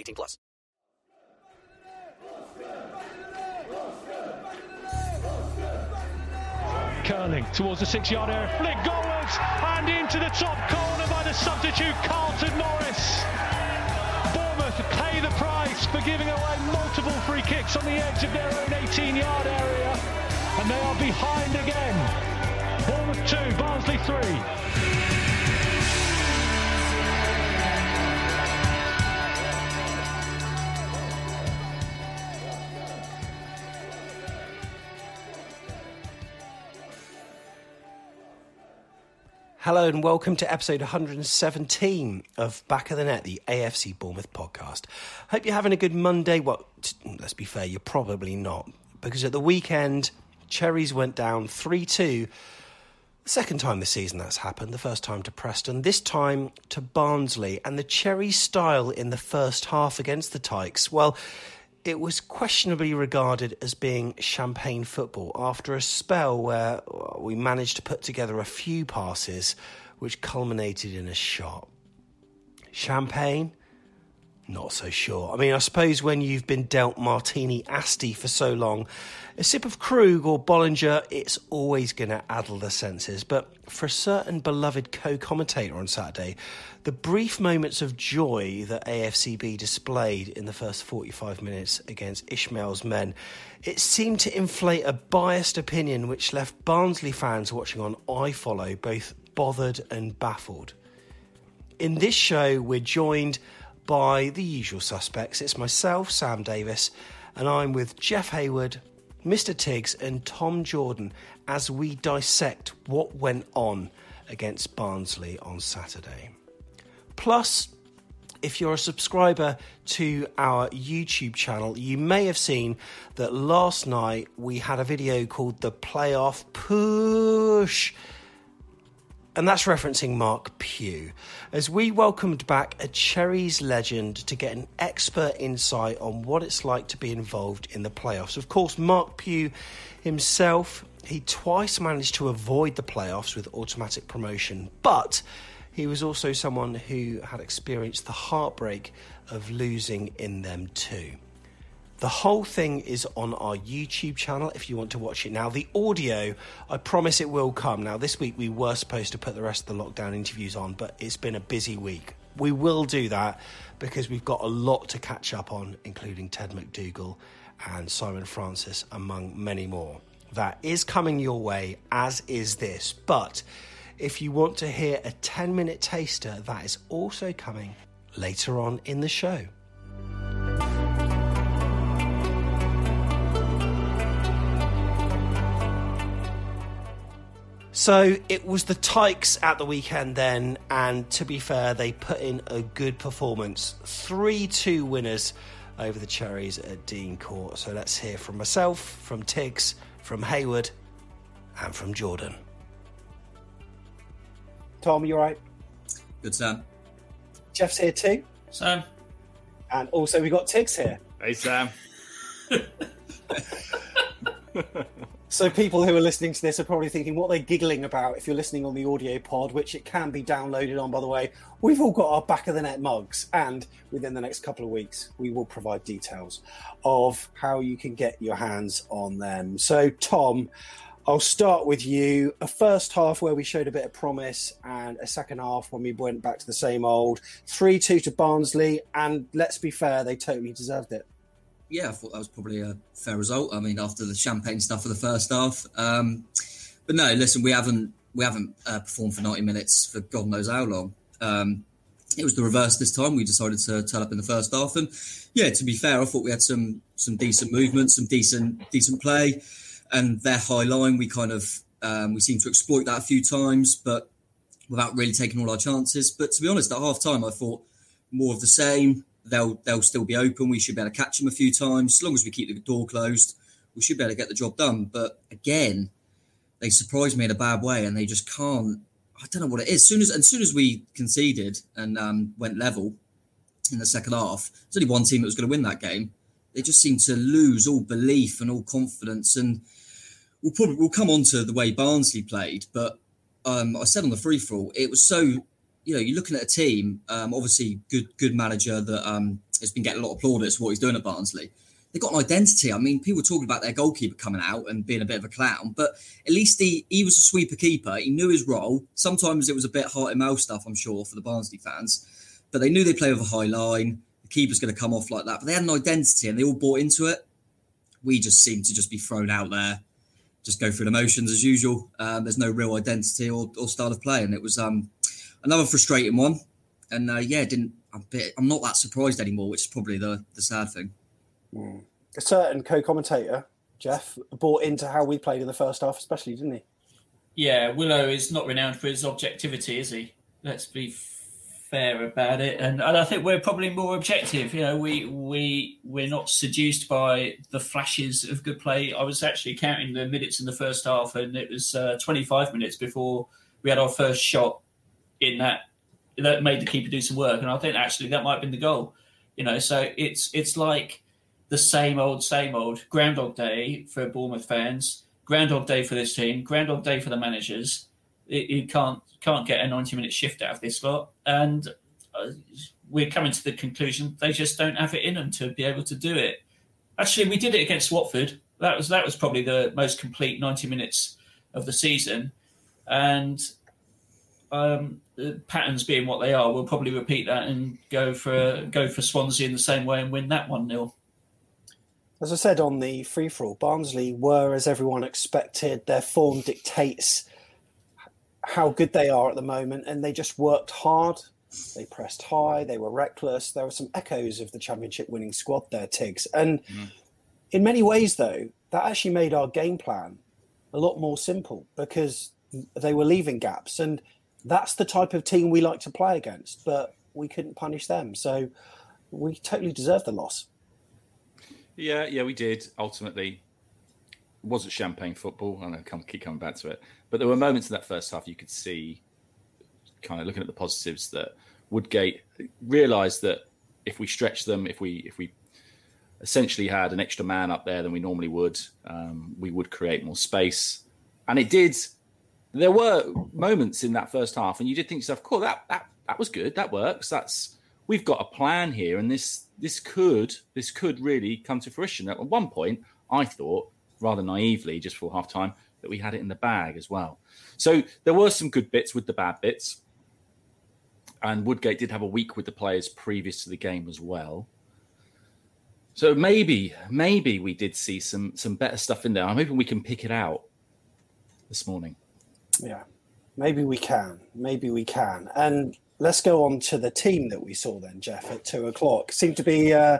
18 plus. Curling towards the six-yard area, flick goalwards and into the top corner by the substitute Carlton Morris. Bournemouth pay the price for giving away multiple free kicks on the edge of their own 18-yard area, and they are behind again. Bournemouth two, Barnsley three. Hello and welcome to episode 117 of Back of the Net, the AFC Bournemouth podcast. Hope you're having a good Monday. Well, let's be fair, you're probably not, because at the weekend, Cherries went down 3 2. The second time this season that's happened, the first time to Preston, this time to Barnsley, and the Cherries style in the first half against the Tykes. Well, it was questionably regarded as being champagne football after a spell where uh, we managed to put together a few passes which culminated in a shot. Champagne? Not so sure. I mean, I suppose when you've been dealt Martini Asti for so long, a sip of Krug or Bollinger, it's always going to addle the senses. But for a certain beloved co commentator on Saturday, the brief moments of joy that AFCB displayed in the first 45 minutes against Ismaël's men, it seemed to inflate a biased opinion which left Barnsley fans watching on iFollow both bothered and baffled. In this show, we're joined by the usual suspects. It's myself, Sam Davis, and I'm with Jeff Hayward, Mr. Tiggs, and Tom Jordan as we dissect what went on against Barnsley on Saturday. Plus, if you're a subscriber to our YouTube channel, you may have seen that last night we had a video called The Playoff Push. And that's referencing Marc Pugh, as we welcomed back a Cherries legend to get an expert insight on what it's like to be involved in the playoffs. Of course, Marc Pugh himself, he twice managed to avoid the playoffs with automatic promotion, but he was also someone who had experienced the heartbreak of losing in them too. The whole thing is on our YouTube channel if you want to watch it now. The audio, I promise it will come. Now, this week we were supposed to put the rest of the lockdown interviews on, but it's been a busy week. We will do that because we've got a lot to catch up on, including Ted MacDougall and Simon Francis, among many more. That is coming your way, as is this. But if you want to hear a 10 minute taster, that is also coming later on in the show. So it was the Tykes at the weekend then, and to be fair, they put in a good performance. 3 2 winners over the Cherries at Dean Court. So let's hear from myself, from Tiggs, from Hayward, and from Jordan. Tom, you alright? Good, Sam. Jeff's here too. Sam. And also, we've got Tiggs here. Hey, Sam. So people who are listening to this are probably thinking what they're giggling about if you're listening on the audio pod, which it can be downloaded on, by the way. We've all got our back of the net mugs, and within the next couple of weeks, we will provide details of how you can get your hands on them. So, Tom, I'll start with you. A first half where we showed a bit of promise, and a second half when we went back to the same old 3 2 to Barnsley, and let's be fair, they totally deserved it yeah, I thought that was probably a fair result. I mean, after the champagne stuff for the first half, um, but no, listen, we haven't we haven't uh, performed for ninety minutes for God knows how long. Um, it was the reverse this time. We decided to turn up in the first half, and yeah, to be fair, I thought we had some some decent movement, some decent decent play, and their high line. We kind of um, we seemed to exploit that a few times, but without really taking all our chances. But to be honest, at half time, I thought more of the same they'll they'll still be open. We should be able to catch them a few times. As long as we keep the door closed, we should be able to get the job done. But again, they surprised me in a bad way, and they just can't. I don't know what it is. As soon as as soon as we conceded and um, went level in the second half, there's only one team that was going to win that game. They just seem to lose all belief and all confidence. And we'll probably we'll come on to the way Barnsley played, but um, I said on the free for all, it was so you know, you're looking at a team, um, obviously good good manager that um, has been getting a lot of plaudits for what he's doing at Barnsley. They've got an identity. I mean, people talking about their goalkeeper coming out and being a bit of a clown, but at least he he was a sweeper keeper. He knew his role. Sometimes it was a bit heart and mouth stuff, I'm sure, for the Barnsley fans, but they knew they play with a high line. The keeper's going to come off like that, but they had an identity and they all bought into it. We just seemed to just be thrown out there, just go through the motions as usual. Um, there's no real identity or, or style of play, and it was um, another frustrating one. And uh, yeah, didn't I'm, bit, I'm not that surprised anymore, which is probably the the sad thing. Mm. A certain co-commentator, Jeff, bought into how we played in the first half, especially, didn't he? Yeah, Willow is not renowned for his objectivity, is he? Let's be fair about it, and, and I think we're probably more objective. You know, we we we're not seduced by the flashes of good play. I was actually counting the minutes in the first half, and it was uh, 25 minutes before we had our first shot in that that made the keeper do some work. And I think actually that might have been the goal. You know, so it's it's like the same old, same old Groundhog Day for Bournemouth fans, Groundhog Day for this team, Groundhog Day for the managers. You can't can't get a ninety minute shift out of this lot, and uh, we're coming to the conclusion they just don't have it in them to be able to do it. Actually, we did it against Watford. That was that was probably the most complete ninety minutes of the season, and um, patterns being what they are, we'll probably repeat that and go for go for Swansea in the same way and win that one 0 As I said on the free for all, Barnsley were as everyone expected. Their form dictates how good they are at the moment, and they just worked hard. They pressed high. They were reckless. There were some echoes of the championship winning squad there, Tiggs. And mm. in many ways, though, that actually made our game plan a lot more simple because they were leaving gaps and that's the type of team we like to play against, but we couldn't punish them. So we totally deserve the loss. Yeah, yeah, we did. Ultimately, it wasn't champagne football. I know, I keep coming back to it, but there were moments in that first half you could see, kind of looking at the positives, that Woodgate realised that if we stretch them, if we if we essentially had an extra man up there than we normally would, um, we would create more space, and it did there were moments in that first half, and you did think yourself, "Cool, that that that was good. That works. That's we've got a plan here, and this this could this could really come to fruition." At one point, I thought, rather naively, just for half time, that we had it in the bag as well. So there were some good bits with the bad bits, and Woodgate did have a week with the players previous to the game as well. So maybe, maybe we did see some some better stuff in there. I'm hoping we can pick it out this morning. Yeah, maybe we can. Maybe we can. And let's go on to the team that we saw then, Jeff, at two o'clock. Seemed to be a uh,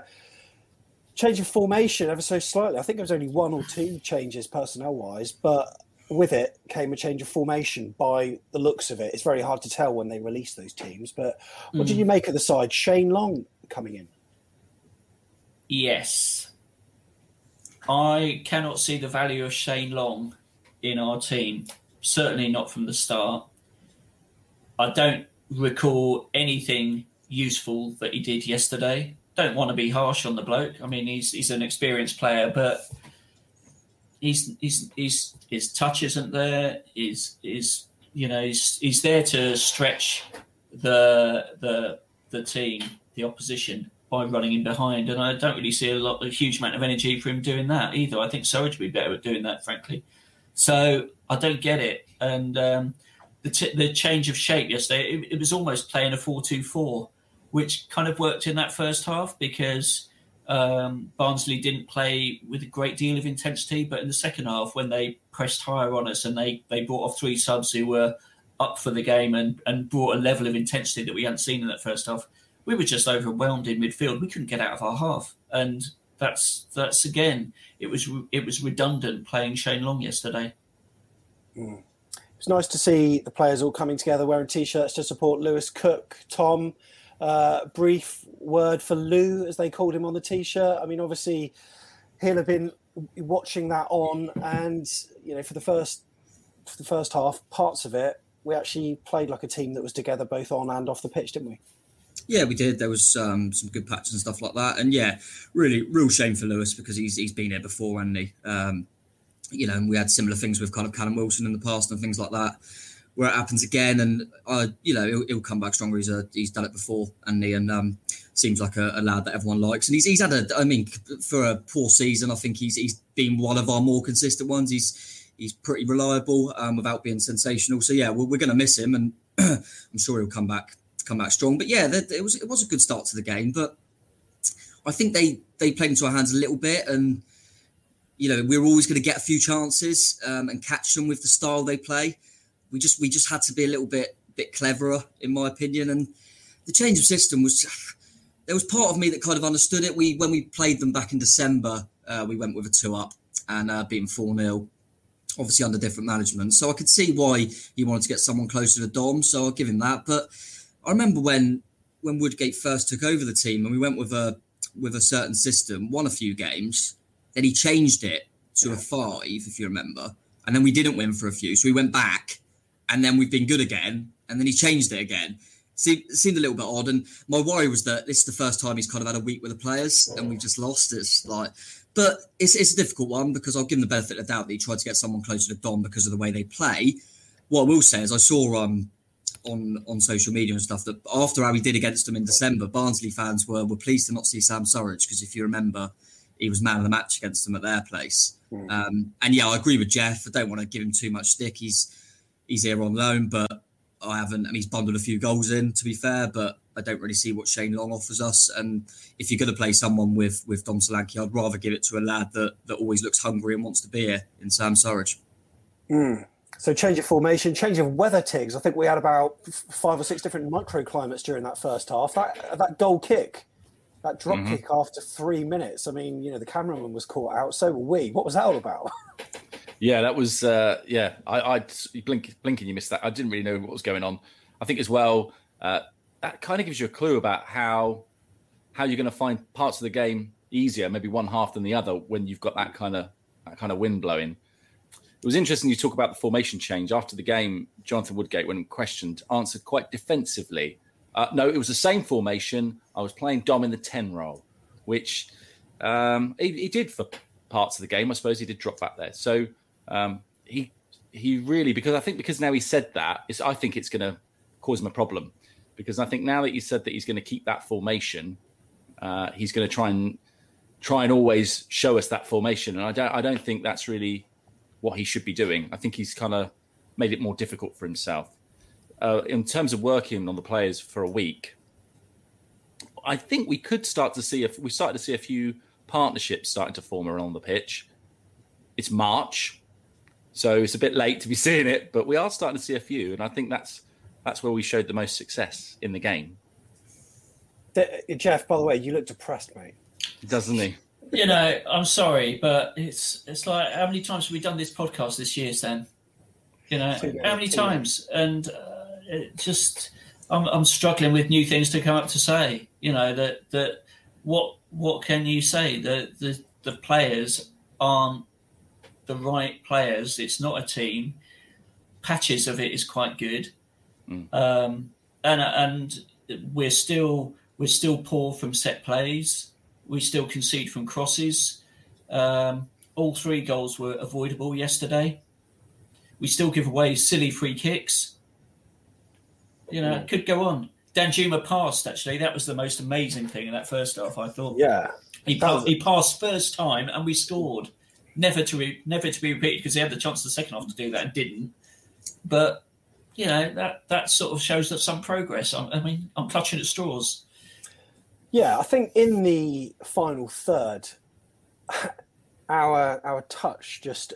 change of formation ever so slightly. I think there was only one or two changes personnel wise, but with it came a change of formation by the looks of it. It's very hard to tell when they release those teams. But what mm. did you make of the side? Shane Long coming in. Yes. I cannot see the value of Shane Long in our team certainly not from the start. I don't recall anything useful that he did yesterday. don't want to be harsh on the bloke. I mean, he's he's an experienced player, but he's he's he's his touch isn't there. Is is you know he's he's there to stretch the the the team, the opposition by running in behind, and I don't really see a lot, a huge amount of energy for him doing that either. I think Surridge would be better at doing that, frankly. So I don't get it, and um, the t- the change of shape yesterday, it, it was almost playing a four-two-four, which kind of worked in that first half because um, Barnsley didn't play with a great deal of intensity, but in the second half, when they pressed higher on us and they, they brought off three subs who were up for the game and, and brought a level of intensity that we hadn't seen in that first half, we were just overwhelmed in midfield. We couldn't get out of our half, and that's that's again, it was it was redundant playing Shane Long yesterday. Mm. It's nice to see the players all coming together wearing t-shirts to support Lewis Cook, Tom. Uh, brief word for Lou, as they called him on the t-shirt. I mean, obviously, he'll have been watching that on, and you know, for the first for the first half, parts of it, we actually played like a team that was together both on and off the pitch, didn't we? Yeah, we did. There was um, some good patches and stuff like that, and yeah, really, real shame for Lewis because he's he's been here before, and he, um, you know, and we had similar things with kind of Callum Wilson in the past and things like that where it happens again, and uh, you know he'll, he'll, come back stronger. He's a, he's done it before, and he and um, seems like a, a, lad that everyone likes. And he's he's had a, I mean, for a poor season, I think he's he's been one of our more consistent ones. He's he's pretty reliable um, without being sensational. So yeah, we're, we're going to miss him, and I'm sure he'll come back come back strong. But yeah, it was it was a good start to the game, but I think they they played into our hands a little bit, and you know we we're always going to get a few chances um, and catch them with the style they play we just we just had to be a little bit bit cleverer, in my opinion. And the change of system was there was part of me that kind of understood it. We when we played them back in December, uh, we went with a two up and uh, beat four 0 obviously under different management. So I could see why he wanted to get someone closer to Dom. So I'll give him that. But I remember when when Woodgate first took over the team and we went with a with a certain system, won a few games, then he changed it to a five, if you remember. And then we didn't win for a few. So we went back and then we've been good again, and then he changed it again. Seemed, seemed a little bit odd, and my worry was that this is the first time he's kind of had a week with the players, and we've just lost. It's like, but it's it's a difficult one because I'll give him the benefit of the doubt that he tried to get someone closer to Dom because of the way they play. What I will say is I saw um on on social media and stuff that after how he did against them in December, Barnsley fans were were pleased to not see Sam Surridge because if you remember, he was man of the match against them at their place. Mm. Um, and yeah, I agree with Jeff. I don't want to give him too much stick. He's he's here on loan, but I haven't. I mean, he's bundled a few goals in, to be fair, but I don't really see what Shane Long offers us. And if you're going to play someone with with Dom Solanke, I'd rather give it to a lad that that always looks hungry and wants to be here in Sam Surridge. Mm. So change of formation, change of weather Tiggs. I think we had about five or six different microclimates during that first half. That that goal kick, that drop mm-hmm. kick after three minutes. I mean, you know, the cameraman was caught out. So were we. What was that all about? Yeah, that was uh, yeah. I, I blink blinking, you missed that. I didn't really know what was going on. I think as well uh, that kind of gives you a clue about how how you're going to find parts of the game easier, maybe one half than the other, when you've got that kind of that kind of wind blowing. It was interesting you talk about the formation change after the game. Jonathan Woodgate, when questioned, answered quite defensively. Uh, no, it was the same formation. I was playing Dom in the ten role, which um, he, he, did for parts of the game. I suppose he did drop back there. So um, he he really because I think because now he said that, I think it's going to cause him a problem because I think now that he said that he's going to keep that formation, uh, he's going to try and try and always show us that formation, and I don't I don't think that's really what he should be doing. I think he's kind of made it more difficult for himself. Uh, in terms of working on the players for a week, I think we could start to see if we started to see a few partnerships starting to form around the pitch. It's March. So it's a bit late to be seeing it, but we are starting to see a few, and I think that's that's where we showed the most success in the game. Jeff, by the way, you look depressed, mate. Doesn't he? You know, I'm sorry, but it's it's like how many times have we done this podcast this year, Sam? You know, how many times? And uh, it just, I'm I'm struggling with new things to come up to say. You know that that what what can you say? The the the players aren't the right players. It's not a team. Patches of it is quite good, mm. um, and and we're still We're still poor from set plays. We still concede from crosses. Um, all three goals were avoidable yesterday. We still give away silly free kicks. You know, it could go on. Danjuma passed, actually. That was the most amazing thing in that first half, I thought. Yeah. He, pa- he passed first time and we scored. Never to re- never to be repeated because he had the chance the second half to do that and didn't. But you know that that sort of shows that some progress. I, I mean, I'm clutching at straws. Yeah, I think in the final third, our our touch just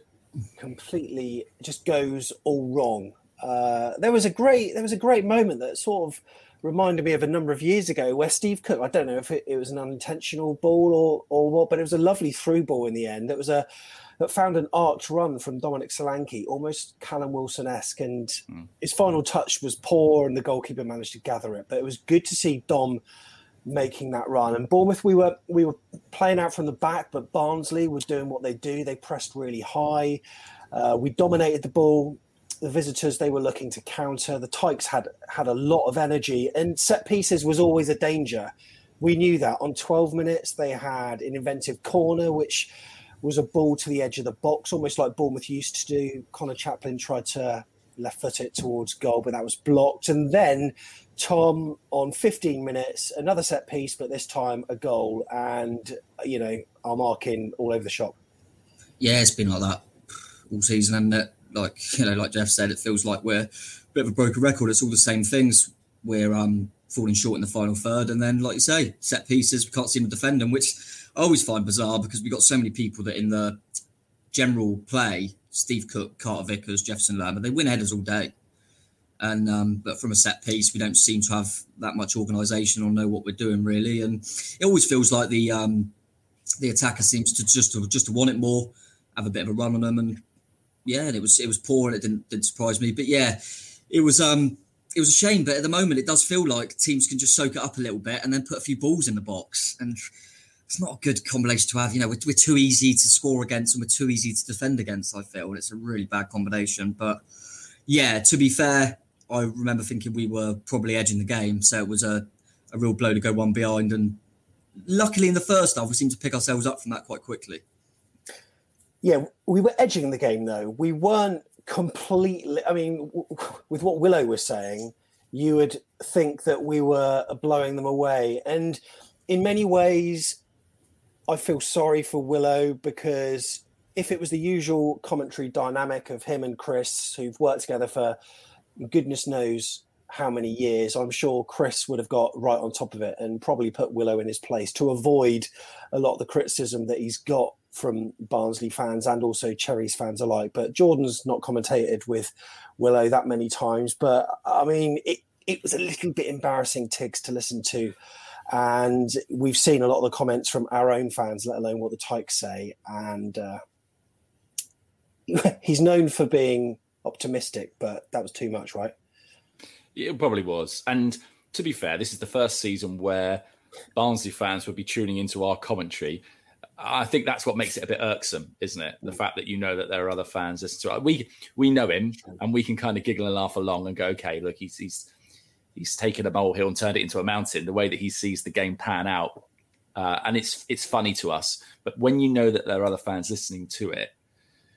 completely just goes all wrong. Uh, there was a great there was a great moment that sort of reminded me of a number of years ago where Steve Cook. I don't know if it, it was an unintentional ball or or what, but it was a lovely through ball in the end. It was a that found an arced run from Dominic Solanke, almost Callum Wilson esque, and mm. his final touch was poor, and the goalkeeper managed to gather it. But it was good to see Dom making that run. And Bournemouth, we were we were playing out from the back, but Barnsley was doing what they do. They pressed really high. Uh, we dominated the ball. The visitors they were looking to counter. The Tykes had had a lot of energy, and set pieces was always a danger. We knew that. On 12 minutes, they had an inventive corner, which was a ball to the edge of the box, almost like Bournemouth used to do. Conor Chaplin tried to left foot it towards goal, but that was blocked. And then Tom on 15 minutes, another set piece, but this time a goal. And, you know, our marking all over the shop. Yeah, it's been like that all season. And like, you know, like Jeff said, it feels like we're a bit of a broken record. It's all the same things. We're um, falling short in the final third. And then, like you say, set pieces, we can't seem to defend them, which I always find bizarre because we've got so many people that in the general play, Steve Cook, Carter Vickers, Jefferson Lerma, they win headers all day. And um, but from a set piece, we don't seem to have that much organisation or know what we're doing really. And it always feels like the um, the attacker seems to just to just to want it more, have a bit of a run on them, and yeah, and it was it was poor and it didn't didn't surprise me. But yeah, it was um it was a shame. But at the moment, it does feel like teams can just soak it up a little bit and then put a few balls in the box and it's not a good combination to have. You know, we're, we're, too easy to score against and we're too easy to defend against. I feel and it's a really bad combination. But yeah, to be fair, I remember thinking we were probably edging the game, so it was a, a real blow to go one behind. And luckily, in the first half, we seemed to pick ourselves up from that quite quickly. Yeah, we were edging the game though. We weren't completely. I mean, with what Willow was saying, you would think that we were blowing them away, and in many ways I feel sorry for Willow because if it was the usual commentary dynamic of him and Chris, who've worked together for goodness knows how many years, I'm sure Chris would have got right on top of it and probably put Willow in his place to avoid a lot of the criticism that he's got from Barnsley fans and also Cherries fans alike. But Jordan's not commentated with Willow that many times. But I mean, it, it was a little bit embarrassing, Tiggs, to listen to and we've seen a lot of the comments from our own fans, let alone what the Tykes say. And uh, he's known for being optimistic, but that was too much, right? It probably was. And to be fair, this is the first season where Barnsley fans would be tuning into our commentary. I think that's what makes it a bit irksome, isn't it? The fact that you know that there are other fans listening to it. We we know him, and we can kind of giggle and laugh along and go, okay, look, he's he's he's taken a molehill and turned it into a mountain. The way that he sees the game pan out, uh, and it's it's funny to us. But when you know that there are other fans listening to it,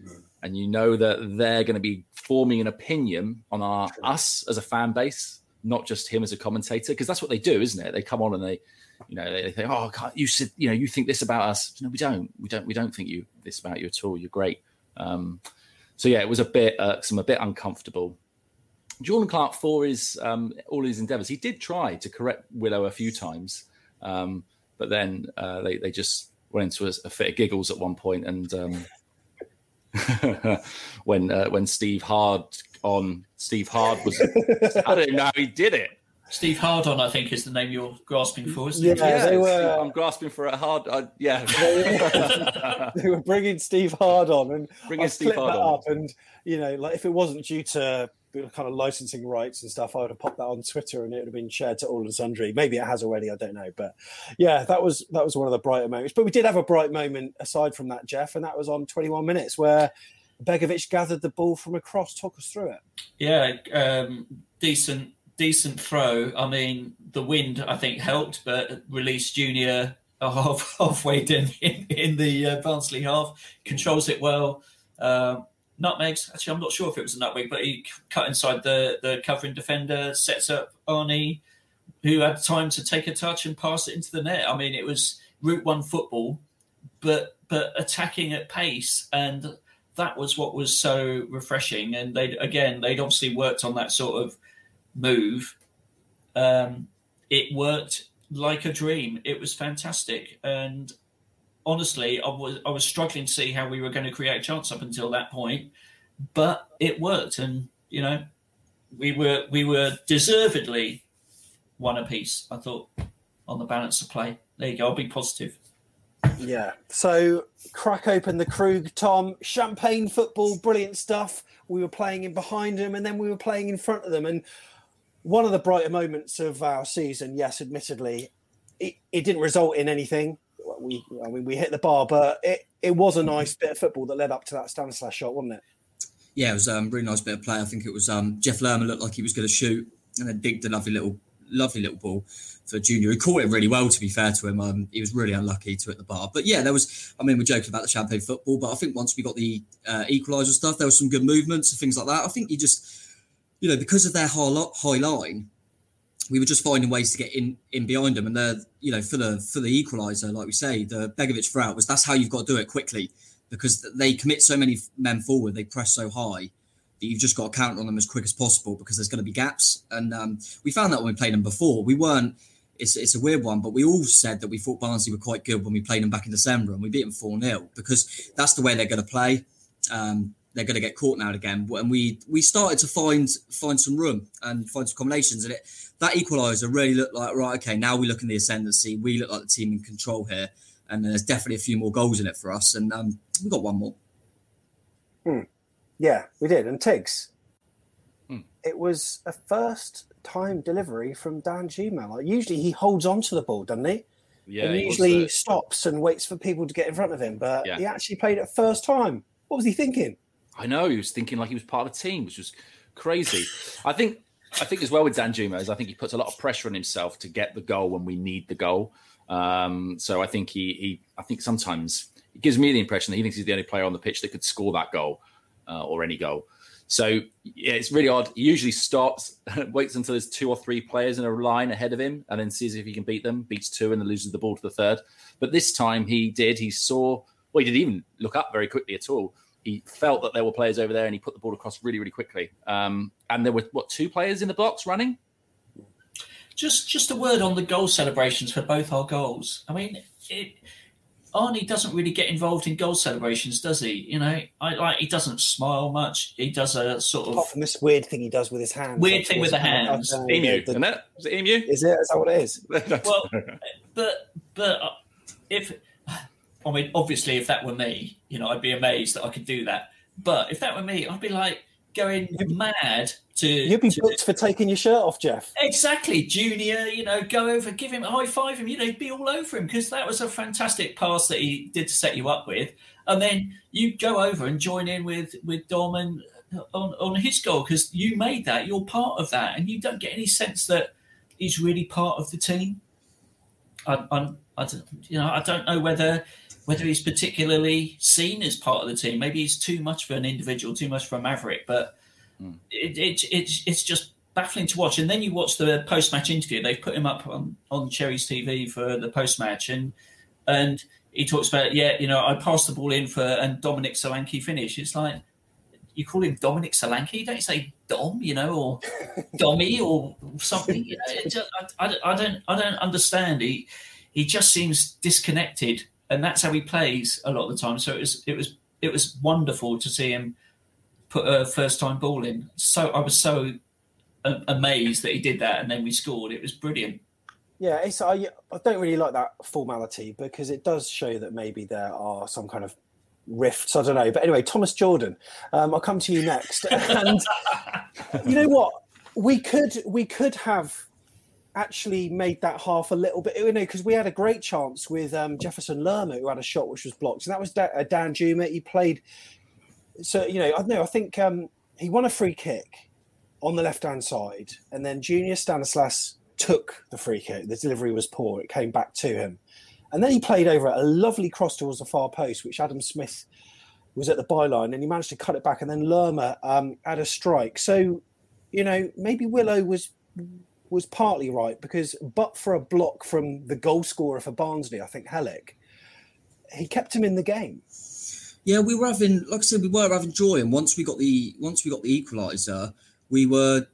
mm. And you know that they're going to be forming an opinion on our us as a fan base, not just him as a commentator, because that's what they do, isn't it? They come on and they, you know, they, think, oh, you said, you know, you think this about us? No, we don't. We don't. We don't think you this about you at all. You're great. Um, so yeah, it was a bit irksome, a bit uncomfortable. Jordan Clark, for his um, all his endeavours, he did try to correct Willow a few times, um, but then uh, they they just went into a, a, fit of giggles at one point, and um, when uh, when Steve Hard on Steve Hard was I don't know how he did it. Steve Hardon, I think, is the name you're grasping for, isn't yeah, it? Yeah, they were. I'm grasping for a hard. Uh, yeah, they were bringing Steve Hard on and bringing I Steve Hard on. up, and you know, like if it wasn't due to kind of licensing rights and stuff, I would have popped that on Twitter and it would have been shared to all and sundry. Maybe it has already, I don't know. But yeah, that was that was one of the brighter moments. But we did have a bright moment aside from that, Jeff, and that was on 21 minutes where Begovic gathered the ball from across. Talk us through it. Yeah, um, decent decent throw. I mean, the wind I think helped, but released Junior half, halfway in, in, in the uh, Barnsley half, controls it well. Uh, nutmegs. Actually, I'm not sure if it was a nutmeg, but he cut inside the the covering defender, sets up Arnie, who had time to take a touch and pass it into the net. I mean, it was Route One football, but but attacking at pace, and that was what was so refreshing. And they again, they'd obviously worked on that sort of move. Um, it worked like a dream. It was fantastic, and honestly, I was I was struggling to see how we were going to create a chance up until that point, but it worked, and you know, we were we were deservedly one apiece. I thought on the balance of play. There you go. I'll be positive. Yeah. So crack open the Krug, Tom. Champagne football, brilliant stuff. We were playing in behind them, and then we were playing in front of them, and one of the brighter moments of our season, yes, admittedly, it, it didn't result in anything. We, I mean, we hit the bar, but it, it was a nice bit of football that led up to that Stanislas shot, wasn't it? Yeah, it was um, a really nice bit of play. I think it was um, Jeff Lerma looked like he was going to shoot and then digged a lovely little, lovely little ball for Junior. He caught it really well, to be fair to him. Um, he was really unlucky to hit the bar. But yeah, there was, I mean, we're joking about the champagne football, but I think once we got the uh, equaliser stuff, there was some good movements and things like that. I think you just, you know, because of their high, high line, we were just finding ways to get in in behind them. And the you know for the for the equaliser, like we say, the Begovic throughout was that's how you've got to do it quickly because they commit so many men forward, they press so high that you've just got to count on them as quick as possible because there's going to be gaps. And um, we found that when we played them before, we weren't. It's, it's a weird one, but we all said that we thought Barnsley were quite good when we played them back in December and we beat them 4 0 because that's the way they're going to play. Um, they're going to get caught now and again. And we we started to find find some room and find some combinations, and it that equaliser really looked like right. Okay, now we look in the ascendancy. We look like the team in control here, and there's definitely a few more goals in it for us. And um, we got one more. Hmm. Yeah, we did. And Tiggs, hmm. it was a first time delivery from Danjuma. Like usually he holds on to the ball, doesn't he? Yeah, and he usually the... stops and waits for people to get in front of him, but yeah. he actually played it first time. What was he thinking? I know he was thinking like he was part of the team, which was crazy. I think I think as well with Danjuma is I think he puts a lot of pressure on himself to get the goal when we need the goal. Um, so I think he, he I think sometimes it gives me the impression that he thinks he's the only player on the pitch that could score that goal uh, or any goal. So yeah, it's really odd. He usually stops, waits until there's two or three players in a line ahead of him, and then sees if he can beat them. Beats two, and then loses the ball to the third. But this time he did. He saw. Well, he didn't even look up very quickly at all he felt that there were players over there and he put the ball across really, really quickly. Um, and there were what two players in the box running. Just, just a word on the goal celebrations for both our goals. I mean, it, Arnie doesn't really get involved in goal celebrations, does he? You know, I like he doesn't smile much. He does a sort of apart from this weird thing he does with his hands. Weird thing with the hands. emu, the, isn't it? Is it emu? Is it? Is that what it is? well, but but uh, if I mean, obviously, if that were me, you know, I'd be amazed that I could do that. But if that were me, I'd be like going mad to. You'd be to, booked for taking your shirt off, Jeff. Exactly, Junior. You know, go over, give him a high five him. You know, he'd be all over him because that was a fantastic pass that he did to set you up with, and then you go over and join in with with Dom and on on his goal because you made that. You're part of that, and you don't get any sense that he's really part of the team. I, I'm, I don't, you know, I don't know whether whether he's particularly seen as part of the team. Maybe he's too much for an individual, too much for a Maverick. But mm. it, it, it, it's just baffling to watch. And then you watch the post match interview. They've put him up on, on Cherries TV for the post match, and and he talks about yeah, you know, I passed the ball in for and Dominic Solanke finish. It's like you call him Dominic Solanke, don't you say Dom, you know, or Dommy or something. You know, just, I, I, I don't I don't understand. He he just seems disconnected and that's how he plays a lot of the time. So it was it was it was wonderful to see him put a first time ball in. So I was so amazed that he did that, and then we scored. It was brilliant. Yeah, it's I, I don't really like that formality because it does show that maybe there are some kind of rifts. I don't know, but anyway, Thomas Jordan, um, I'll come to you next. and you know what? We could we could have actually made that half a little bit, you know, because we had a great chance with um, Jefferson Lerma, who had a shot which was blocked, and that was da- uh, Danjuma. He played, so you know, I know. I think um, he won a free kick, on the left hand side, and then Junior Stanislas took the free kick. The delivery was poor. It came back to him. And then he played over a lovely cross towards the far post, which Adam Smith was at the byline, and he managed to cut it back. And then Lerma um, had a strike. So, you know, maybe Willow was was partly right because, but for a block from the goal scorer for Barnsley, I think Helik, he kept him in the game. Yeah, we were having, like I said, we were having joy, and once we got the once we got the equaliser, we were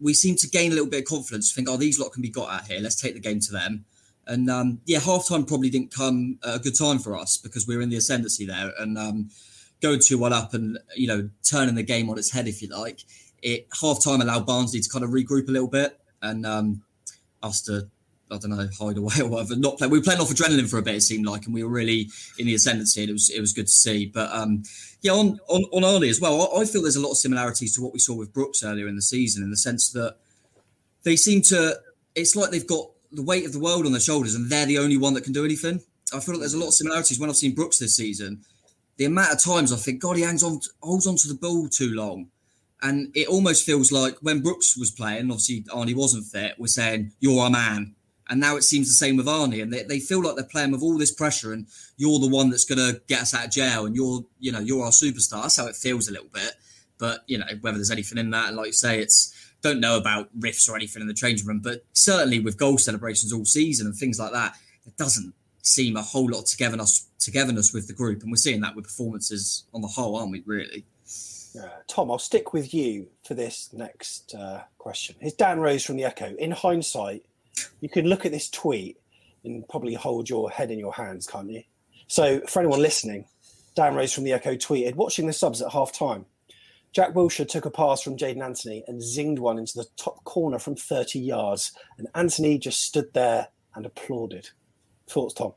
we seemed to gain a little bit of confidence. Think, oh, these lot can be got out here. Let's take the game to them. And um, yeah, half time probably didn't come a good time for us because we were in the ascendancy there and um, going two one up and you know turning the game on its head, if you like. It half time allowed Barnsley to kind of regroup a little bit and um, us to I don't know hide away or whatever. Not play. We were playing off adrenaline for a bit. It seemed like, and we were really in the ascendancy. And it was it was good to see. But um, yeah, on on on Arnie as well. I, I feel there's a lot of similarities to what we saw with Brooks earlier in the season in the sense that they seem to. It's like they've got the weight of the world on their shoulders, and they're the only one that can do anything. I feel like there's a lot of similarities when I've seen Brooks this season. The amount of times I think, God, he hangs on, holds on to the ball too long. And it almost feels like when Brooks was playing, obviously Arnie wasn't fit, we're saying, You're our man. And now it seems the same with Arnie. And they, they feel like they're playing with all this pressure and you're the one that's gonna get us out of jail and you're, you know, you're our superstar. That's how it feels a little bit. But, you know, whether there's anything in that, and like you say, it's don't know about riffs or anything in the changing room, but certainly with goal celebrations all season and things like that, it doesn't seem a whole lot of togetherness togetherness with the group. And we're seeing that with performances on the whole, aren't we, really? Uh, Tom, I'll stick with you for this next uh, question. Here's Dan Rose from the Echo. In hindsight, you can look at this tweet and probably hold your head in your hands, can't you? So, for anyone listening, Dan Rose from the Echo tweeted, watching the subs at half time. Jack Wilshere took a pass from Jaidon Anthony and zinged one into the top corner from 30 yards. And Anthony just stood there and applauded. Thoughts, Tom?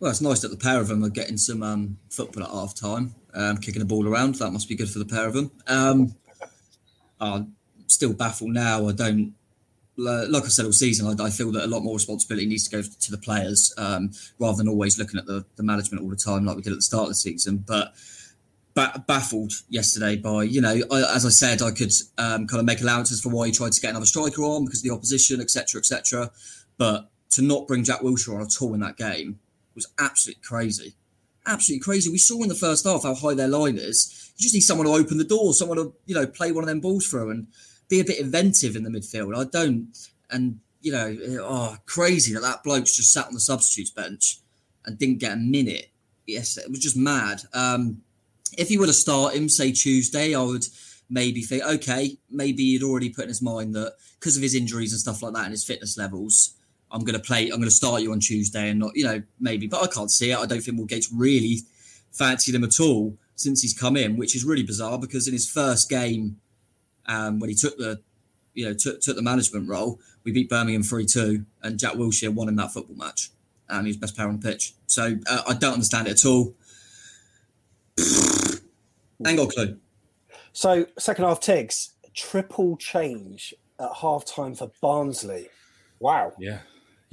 Well, it's nice that the pair of them are getting some um, football at half time, um, kicking the ball around. That must be good for the pair of them. Um, I'm still baffled now. I don't, like I said all season, I, I, feel that a lot more responsibility needs to go to the players um, rather than always looking at the, the management all the time like we did at the start of the season. But ba- baffled yesterday by, you know, I, as I said, I could um, kind of make allowances for why he tried to get another striker on because of the opposition, etc., etc. But to not bring Jack Wilshere on at all in that game was absolutely crazy. Absolutely crazy. We saw in the first half how high their line is. You just need someone to open the door, someone to, you know, play one of them balls through and be a bit inventive in the midfield. I don't, and, you know, oh, crazy that that bloke's just sat on the substitutes bench and didn't get a minute. Yes, it was just mad. Um, if he were to start him, say Tuesday, I would maybe think, okay, maybe he'd already put in his mind that because of his injuries and stuff like that and his fitness levels, I'm going to play, I'm going to start you on Tuesday and not, you know, maybe, but I can't see it. I don't think Woodgate's really fancied him at all since he's come in, which is really bizarre because in his first game, um, when he took the, you know, took, took the management role, we beat Birmingham 3 2 and Jack Wilshere won in that football match and he was best player on the pitch. So uh, I don't understand it at all. Ain't got a clue. So second half Tiggs, triple change at half time for Barnsley. Wow. Yeah.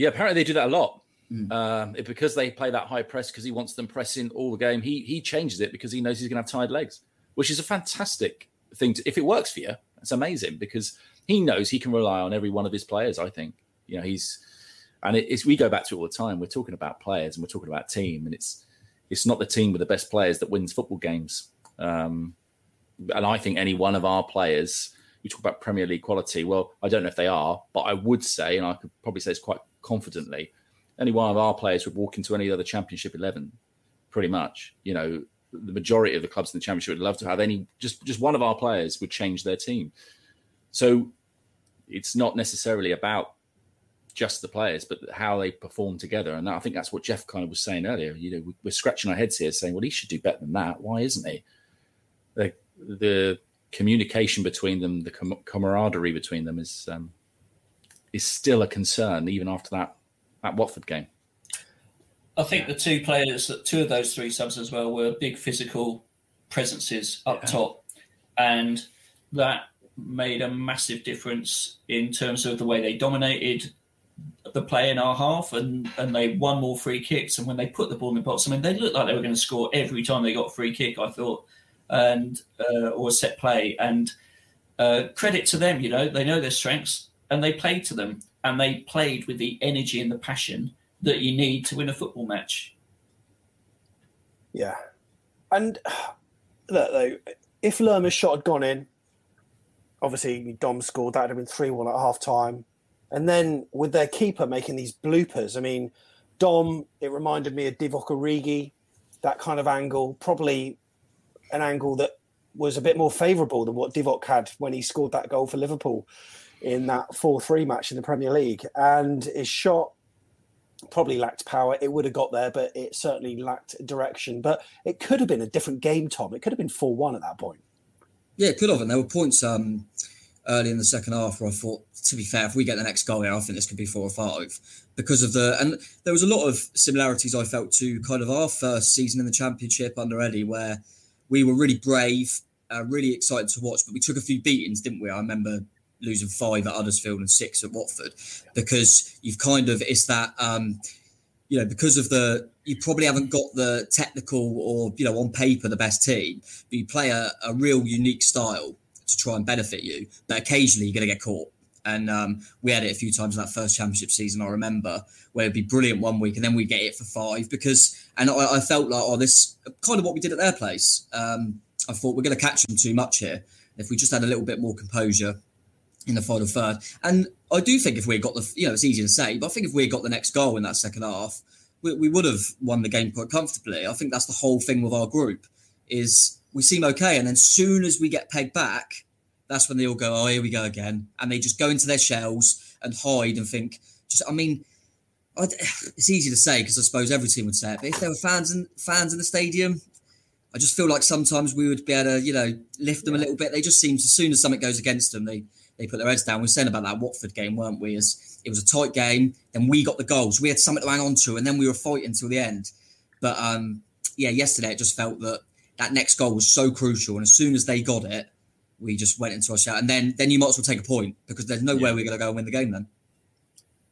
Yeah, apparently they do that a lot. Mm. Um, it, because they play that high press because he wants them pressing all the game. He he changes it because he knows he's going to have tired legs, which is a fantastic thing. To, if it works for you, it's amazing because he knows he can rely on every one of his players. I think you know he's, and it, it's we go back to it all the time. We're talking about players and we're talking about team, and it's it's not the team with the best players that wins football games. Um, and I think any one of our players, you talk about Premier League quality. Well, I don't know if they are, but I would say, and I could probably say it's quite confidently, any one of our players would walk into any other Championship eleven, pretty much. You know, the majority of the clubs in the Championship would love to have any. Just just one of our players would change their team. So it's not necessarily about just the players, but how they perform together. And I think that's what Jeff kind of was saying earlier. You know, we're scratching our heads here, saying, "Well, he should do better than that. Why isn't he?" The, the communication between them, the camaraderie between them is um, is still a concern even after that that Watford game. I think the two players, two of those three subs as well, were big physical presences up yeah. top, and that made a massive difference in terms of the way they dominated the play in our half, and and they won more free kicks. And when they put the ball in the box, I mean, they looked like they were going to score every time they got a free kick. I thought, and uh, or a set play, and uh, credit to them. You know, they know their strengths and they played to them, and they played with the energy and the passion that you need to win a football match. Yeah, and look though, if Lerma's shot had gone in, obviously Dom scored. That would have been three one at half time, and then with their keeper making these bloopers. I mean, Dom. It reminded me of Divock Origi, that kind of angle. Probably an angle that was a bit more favourable than what Divock had when he scored that goal for Liverpool in that 4 3 match in the Premier League. And his shot probably lacked power. It would have got there, but it certainly lacked direction. But it could have been a different game, Tom. It could have been 4 1 at that point. Yeah, it could have. And there were points um, early in the second half where I thought, to be fair, if we get the next goal here, I think this could be four or five because of the. And there was a lot of similarities I felt to kind of our first season in the Championship under Eddie, where we were really brave, uh, really excited to watch, but we took a few beatings, didn't we? I remember losing five at Huddersfield and six at Watford because you've kind of it's that um, you know because of the you probably haven't got the technical or you know on paper the best team, but you play a, a real unique style to try and benefit you. But occasionally you're going to get caught. And um, we had it a few times in that first championship season. I remember where it'd be brilliant one week and then we get it for five because, and I, I, felt like, oh, this kind of what we did at their place. Um, I thought we're going to catch them too much here. If we just had a little bit more composure, in the final third. And I do think if we got the, you know, it's easy to say, but I think if we got the next goal in that second half, we, we would have won the game quite comfortably. I think that's the whole thing with our group is we seem okay, and then soon as we get pegged back, that's when they all go, oh, here we go again, and they just go into their shells and hide and think. Just, I mean, I'd, it's easy to say because I suppose every team would say it, but if there were fans and fans in the stadium, I just feel like sometimes we would be able to, you know, lift them a little bit. They just seem, as soon as something goes against them, they they put their heads down. We were saying about that Watford game, weren't we? As it was a tight game, then we got the goals. We had something to hang on to, and then we were fighting till the end. But um, yeah, yesterday it just felt that that next goal was so crucial, and as soon as they got it, we just went into our shout, and then then you might as well take a point because there's no yeah. way we're going to go and win the game then.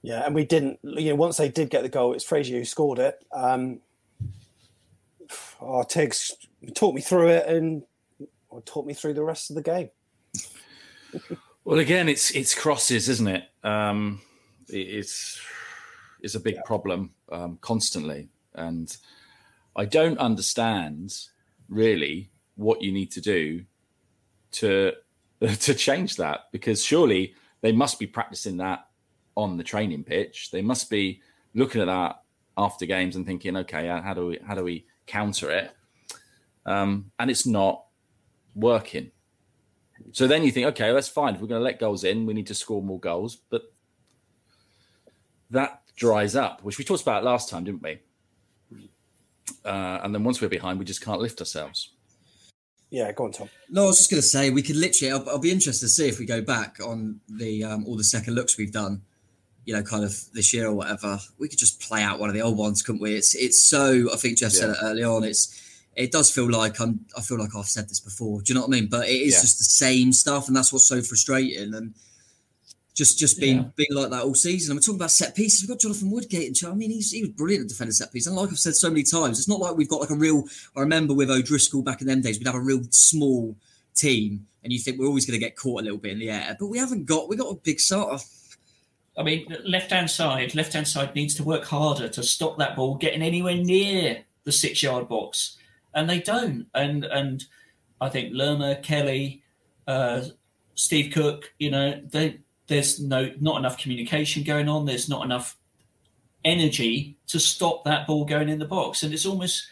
Yeah, and we didn't. You know, once they did get the goal, it's Frazier who scored it. Um, our oh, Tiggs talked me through it and talked me through the rest of the game. Well, again, it's it's crosses, isn't it? Um, it's it's a big yeah. problem um, constantly, and I don't understand really what you need to do to to change that because surely they must be practicing that on the training pitch. They must be looking at that after games and thinking, okay, how do we how do we counter it? Um, and it's not working. So then you think, okay, that's fine. If we're going to let goals in, we need to score more goals. But that dries up, which we talked about last time, didn't we? Uh, and then once we're behind, we just can't lift ourselves. Yeah, go on, Tom. No, I was just going to say we could literally. I'll, I'll, be interested to see if we go back on the um, all the second looks we've done. You know, kind of this year or whatever. We could just play out one of the old ones, couldn't we? It's it's so. I think Jeff yeah. said it early on. It's it does feel like I'm. I feel like I've said this before. Do you know what I mean? But it is yeah. just the same stuff, and that's what's so frustrating. And just just being yeah. being like that all season. And we're talking about set pieces. We've got Jonathan Woodgate and I mean, he's, he was brilliant at defending set pieces. And like I've said so many times, it's not like we've got like a real. I remember with O'Driscoll back in them days, we'd have a real small team, and you think we're always going to get caught a little bit in the air, but we haven't got. We got a big sort of. I mean, left hand side, left hand side needs to work harder to stop that ball getting anywhere near the six yard box and they don't. And and I think Lerma, Kelly, uh, Steve Cook, you know, they, there's no not enough communication going on. There's not enough energy to stop that ball going in the box, and it's almost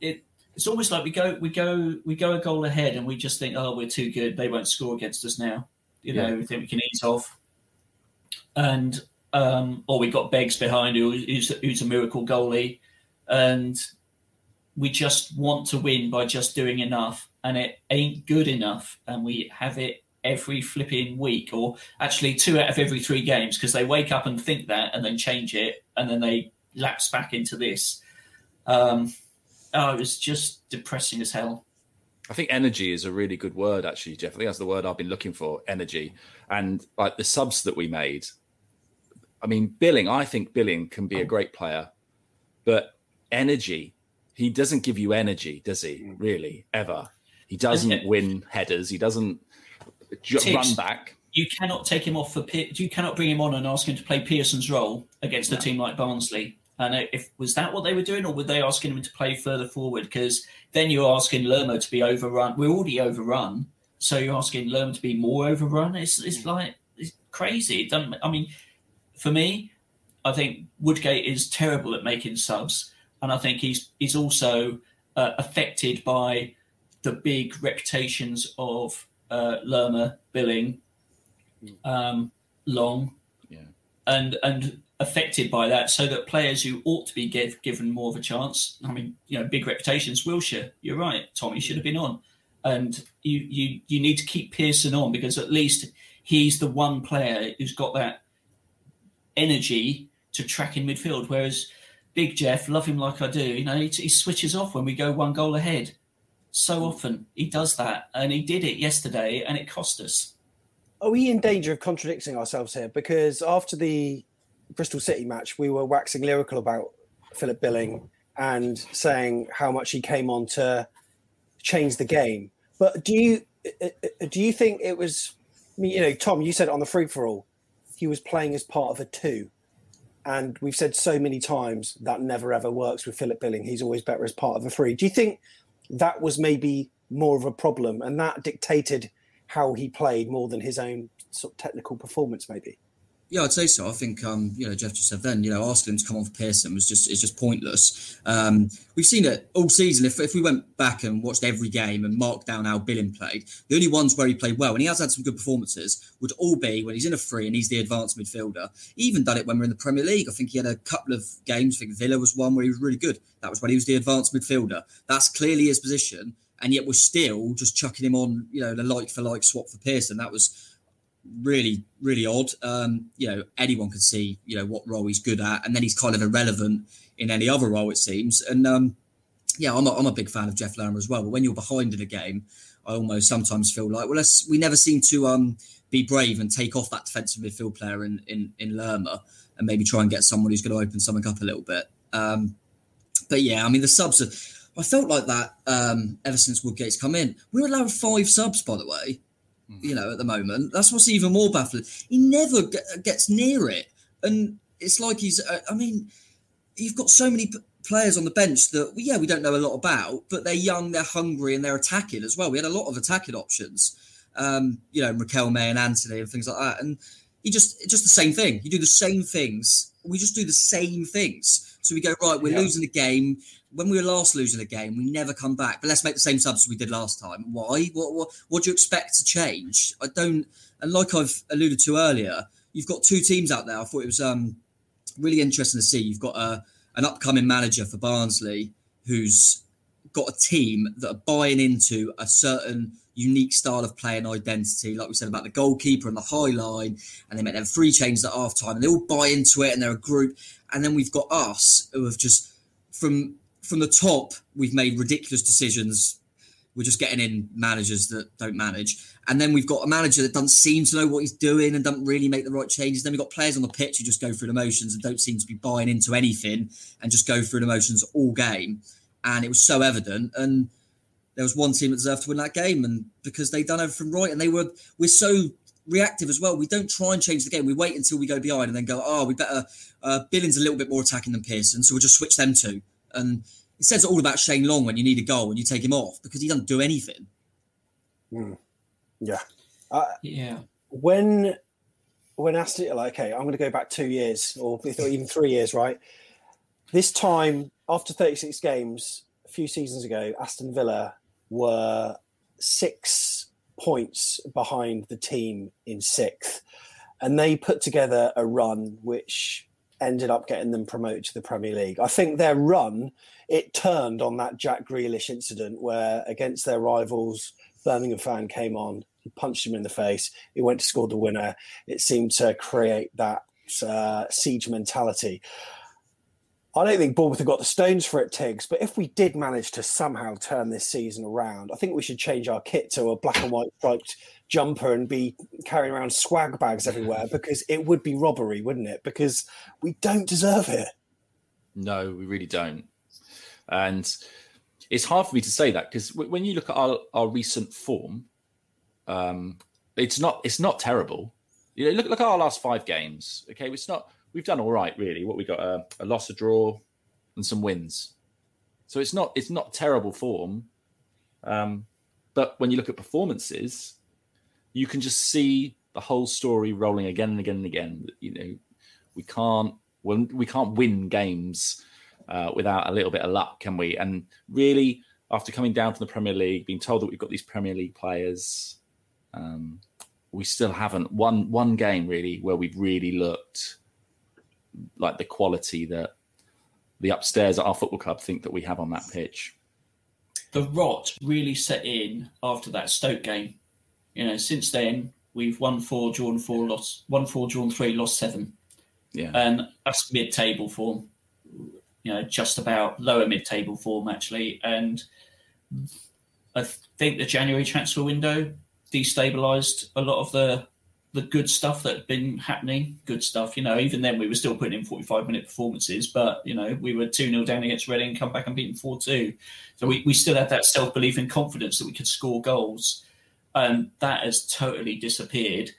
it. It's almost like we go we go we go a goal ahead, and we just think, oh, we're too good. They won't score against us now. You know, yeah. we think we can ease off, and um, or we got Beggs behind who, who's, who's a miracle goalie, and we just want to win by just doing enough, and it ain't good enough, and we have it every flipping week, or actually two out of every three games, because they wake up and think that, and then change it, and then they lapse back into this. Um, oh, it was just depressing as hell. I think energy is a really good word, actually, Jeff. I think that's the word I've been looking for energy. And like the subs that we made, I mean, Billing, I think Billing can be a great player, but energy he doesn't give you energy, does he? Mm. Really, ever? He doesn't win headers. He doesn't. J- run back. You cannot take him off for. You cannot bring him on and ask him to play Pearson's role against a team like Barnsley. And if was that what they were doing, or were they asking him to play further forward? Because then you're asking Lerma to be overrun. We're already overrun, so you're asking Lerma to be more overrun. It's it's like it's crazy. It doesn't. I mean, for me, I think Woodgate is terrible at making subs, and I think he's he's also uh, affected by the big reputations of uh, Lerma, Billing, um, Long, yeah. and and affected by that, so that players who ought to be give, given more of a chance. I mean, you know, big reputations. Wilshere, you're right. Tommy should have been on, and you you you need to keep Pearson on because at least he's the one player who's got that energy to track in midfield. Whereas Big Jeff, love him like I do, you know, he, he switches off when we go one goal ahead. So often he does that, and he did it yesterday, and it cost us. Are we in danger of contradicting ourselves here? Because after the Bristol City match, we were waxing lyrical about Philip Billing and saying how much he came on to change the game. But do you uh, uh, do you think it was? You know, Tom, you said on the free for all, he was playing as part of a two. And we've said so many times that never ever works with Philip Billing. He's always better as part of a three. Do you think that was maybe more of a problem and that dictated how he played more than his own sort of technical performance, maybe? Yeah, I'd say so. I think um, you know Jeff just said then. You know, asking him to come on for Pearson was just it's just pointless. Um, we've seen it all season. If, if we went back and watched every game and marked down how Billing played, the only ones where he played well and he has had some good performances would all be when he's in a free and he's the advanced midfielder. He even done it when we are in the Premier League. I think he had a couple of games. I think Villa was one where he was really good. That was when he was the advanced midfielder. That's clearly his position, and yet we're still just chucking him on. You know, the like for like swap for Pearson. That was really, really odd. Um, you know, anyone can see, you know, what role he's good at, and then he's kind of irrelevant in any other role, it seems. And um, yeah, I'm a, I'm a big fan of Jeff Lerma as well. But when you're behind in a game, I almost sometimes feel like, well, let's we never seem to um, be brave and take off that defensive midfield player in in, in Lerma and maybe try and get someone who's going to open something up a little bit. Um, but yeah, I mean, the subs are. I felt like that um, ever since Woodgate's come in. We're allowed five subs, by the way you know, at the moment. That's what's even more baffling. He never gets near it. And it's like he's, uh, I mean, you've got so many p- players on the bench that, yeah, we don't know a lot about, but they're young, they're hungry, and they're attacking as well. We had a lot of attacking options, um, you know, Raquel May and Anthony and things like that. And he just, just the same thing. You do the same things. We just do the same things. So we go, right, we're yeah. losing the game when we were last losing a game, we never come back. But let's make the same subs as we did last time. Why? What, what, what do you expect to change? I don't. And like I've alluded to earlier, you've got two teams out there. I thought it was um, really interesting to see. You've got a, an upcoming manager for Barnsley who's got a team that are buying into a certain unique style of play and identity, like we said about the goalkeeper and the high line, and they make them free changes at half time, and they all buy into it, and they're a group. And then we've got us who have just from from the top, we've made ridiculous decisions. We're just getting in managers that don't manage. And then we've got a manager that doesn't seem to know what he's doing and doesn't really make the right changes. Then we've got players on the pitch who just go through the motions and don't seem to be buying into anything and just go through the motions all game. And it was so evident. And there was one team that deserved to win that game. And because they'd done everything right and they were, we're so reactive as well. We don't try and change the game. We wait until we go behind and then go, oh, we better, uh, Billing's a little bit more attacking than Pearson. So we'll just switch them two. And it says all about Shane Long when you need a goal and you take him off because he doesn't do anything. Mm. Yeah. Uh, yeah. When when Aston like okay, I'm going to go back two years or even three years, right? This time after 36 games, a few seasons ago, Aston Villa were six points behind the team in sixth, and they put together a run which ended up getting them promoted to the Premier League. I think their run it turned on that Jack Grealish incident where against their rivals, Birmingham fan came on, he punched him in the face, he went to score the winner. It seemed to create that uh, siege mentality. I don't think Bournemouth have got the stones for it, Tiggs. But if we did manage to somehow turn this season around, I think we should change our kit to a black and white striped jumper and be carrying around swag bags everywhere because it would be robbery, wouldn't it? Because we don't deserve it. No, we really don't. And it's hard for me to say that because when you look at our, our recent form, um, it's not it's not terrible. You know, look look at our last five games. Okay, it's not we've done all right really. What we got a, a loss, a draw, and some wins. So it's not it's not terrible form. Um, but when you look at performances, you can just see the whole story rolling again and again and again. You know, we can't we can't win games uh, without a little bit of luck, can we? And really, after coming down from the Premier League, being told that we've got these Premier League players, um, we still haven't won one game really where we've really looked like the quality that the upstairs at our football club think that we have on that pitch. The rot really set in after that Stoke game. You know, since then we've won four, drawn four, lost one, four, drawn three, lost seven. Yeah, and that's mid-table form. You know, just about lower mid-table form actually, and I think the January transfer window destabilized a lot of the the good stuff that had been happening. Good stuff, you know. Even then, we were still putting in forty-five minute performances, but you know, we were two 0 down against Reading, come back and beaten four two. So we, we still had that self belief and confidence that we could score goals, and that has totally disappeared.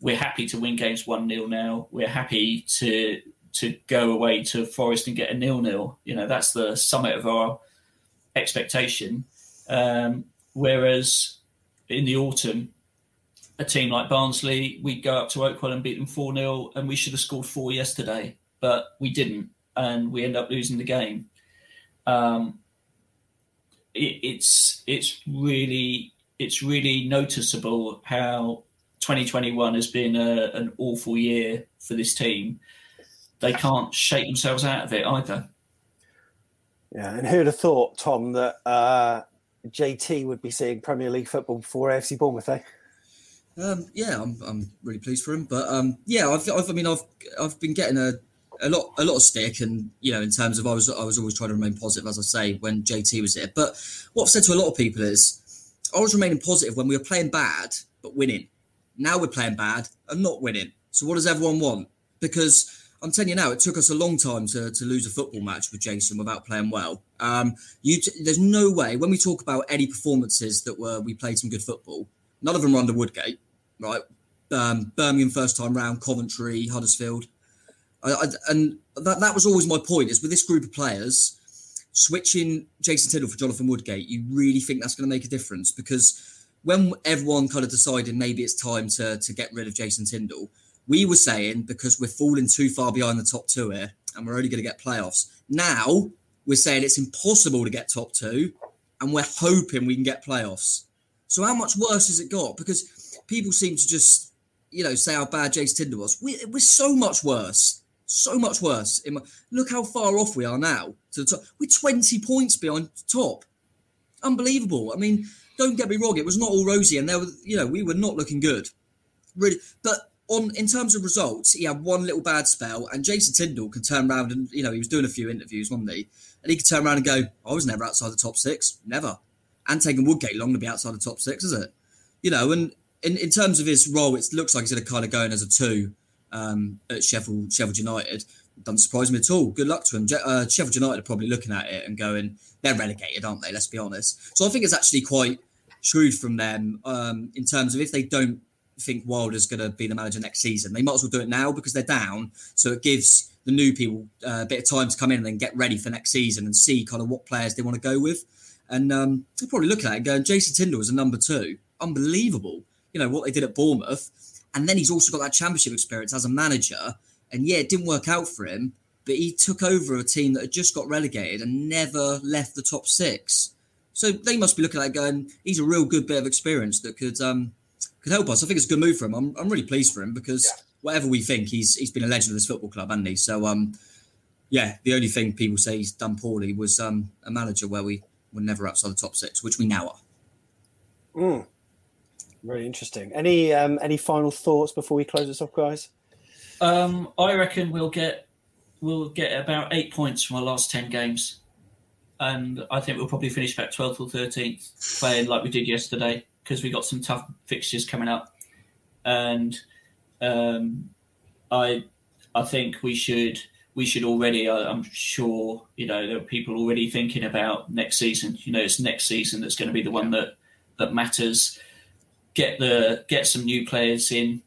We're happy to win games one 0 now. We're happy to to go away to Forest and get a nil nil. You know, that's the summit of our expectation. Um, whereas in the autumn, a team like Barnsley, we'd go up to Oakwell and beat them 4 0, and we should have scored four yesterday, but we didn't, and we end up losing the game. Um, it, it's it's really it's really noticeable how 2021 has been a, an awful year for this team. They can't shake themselves out of it either. Yeah, and who'd have thought, Tom, that uh, JT would be seeing Premier League football before AFC Bournemouth, eh? Um, yeah, I'm, I'm really pleased for him. But um, yeah, I've, I've, I mean, I've I've been getting a, a lot a lot of stick, and you know, in terms of I was I was always trying to remain positive, as I say, when JT was here. But what I've said to a lot of people is, I was remaining positive when we were playing bad but winning. Now we're playing bad and not winning. So what does everyone want? Because I'm telling you now, it took us a long time to, to lose a football match with Jason without playing well. Um, you, t- there's no way when we talk about any performances that were we played some good football. None of them were under Woodgate right? Um, Birmingham first time round, Coventry, Huddersfield, I, I, and that that was always my point. Is with this group of players, switching Jason Tindall for Jonathan Woodgate, you really think that's going to make a difference? Because when everyone kind of decided maybe it's time to to get rid of Jason Tindall, we were saying because we're falling too far behind the top two here, and we're only going to get playoffs. Now we're saying it's impossible to get top two, and we're hoping we can get playoffs. So how much worse has it got? Because people seem to just, you know, say how bad Jace Tindall was. We, we're so much worse. So much worse. My, look how far off we are now to the top. We're 20 points behind the top. Unbelievable. I mean, don't get me wrong, it was not all rosy, and there were, you know, we were not looking good. Really, but on in terms of results, he had one little bad spell, and Jason Tindall could turn around and you know he was doing a few interviews, wasn't he? And he could turn around and go, "I was never outside the top six, never." And taking Woodgate long to be outside the top six, is it? You know, and in, in terms of his role, it looks like he's going to kind of go in as a two um, at Sheffield Sheffield United. Doesn't surprise me at all. Good luck to him. Uh, Sheffield United are probably looking at it and going, they're relegated, aren't they? Let's be honest. So I think it's actually quite shrewd from them um, in terms of if they don't think Wilder's going to be the manager next season, they might as well do it now because they're down. So it gives the new people uh, a bit of time to come in and then get ready for next season and see kind of what players they want to go with. And um, they're probably looking at it going, Jason Tindall is a number two. Unbelievable you know, what they did at Bournemouth. And then he's also got that championship experience as a manager. And yeah, it didn't work out for him, but he took over a team that had just got relegated and never left the top six. So they must be looking at it going, he's a real good bit of experience that could um, could help us. I think it's a good move for him. I'm, I'm really pleased for him because yeah. whatever we think, he's he's been a legend of this football club, hasn't he? So um, yeah, the only thing people say he's done poorly was um, a manager where we were never outside the top six, which we now are. Mm. Really interesting. Any um, any final thoughts before we close this off, guys? Um, I reckon we'll get we'll get about eight points from our last ten games, and I think we'll probably finish about twelfth or thirteenth, playing like we did yesterday because we got some tough fixtures coming up, and um, I I think we should we should already. I, I'm sure you know there are people already thinking about next season. You know, it's next season that's going to be the one that that matters get the get some new players in.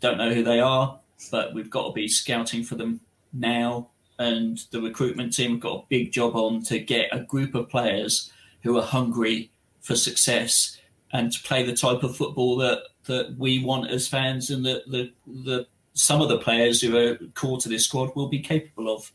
Don't know who they are, but we've got to be scouting for them now. And the recruitment team have got a big job on to get a group of players who are hungry for success and to play the type of football that, that we want as fans and that the, the some of the players who are core to this squad will be capable of.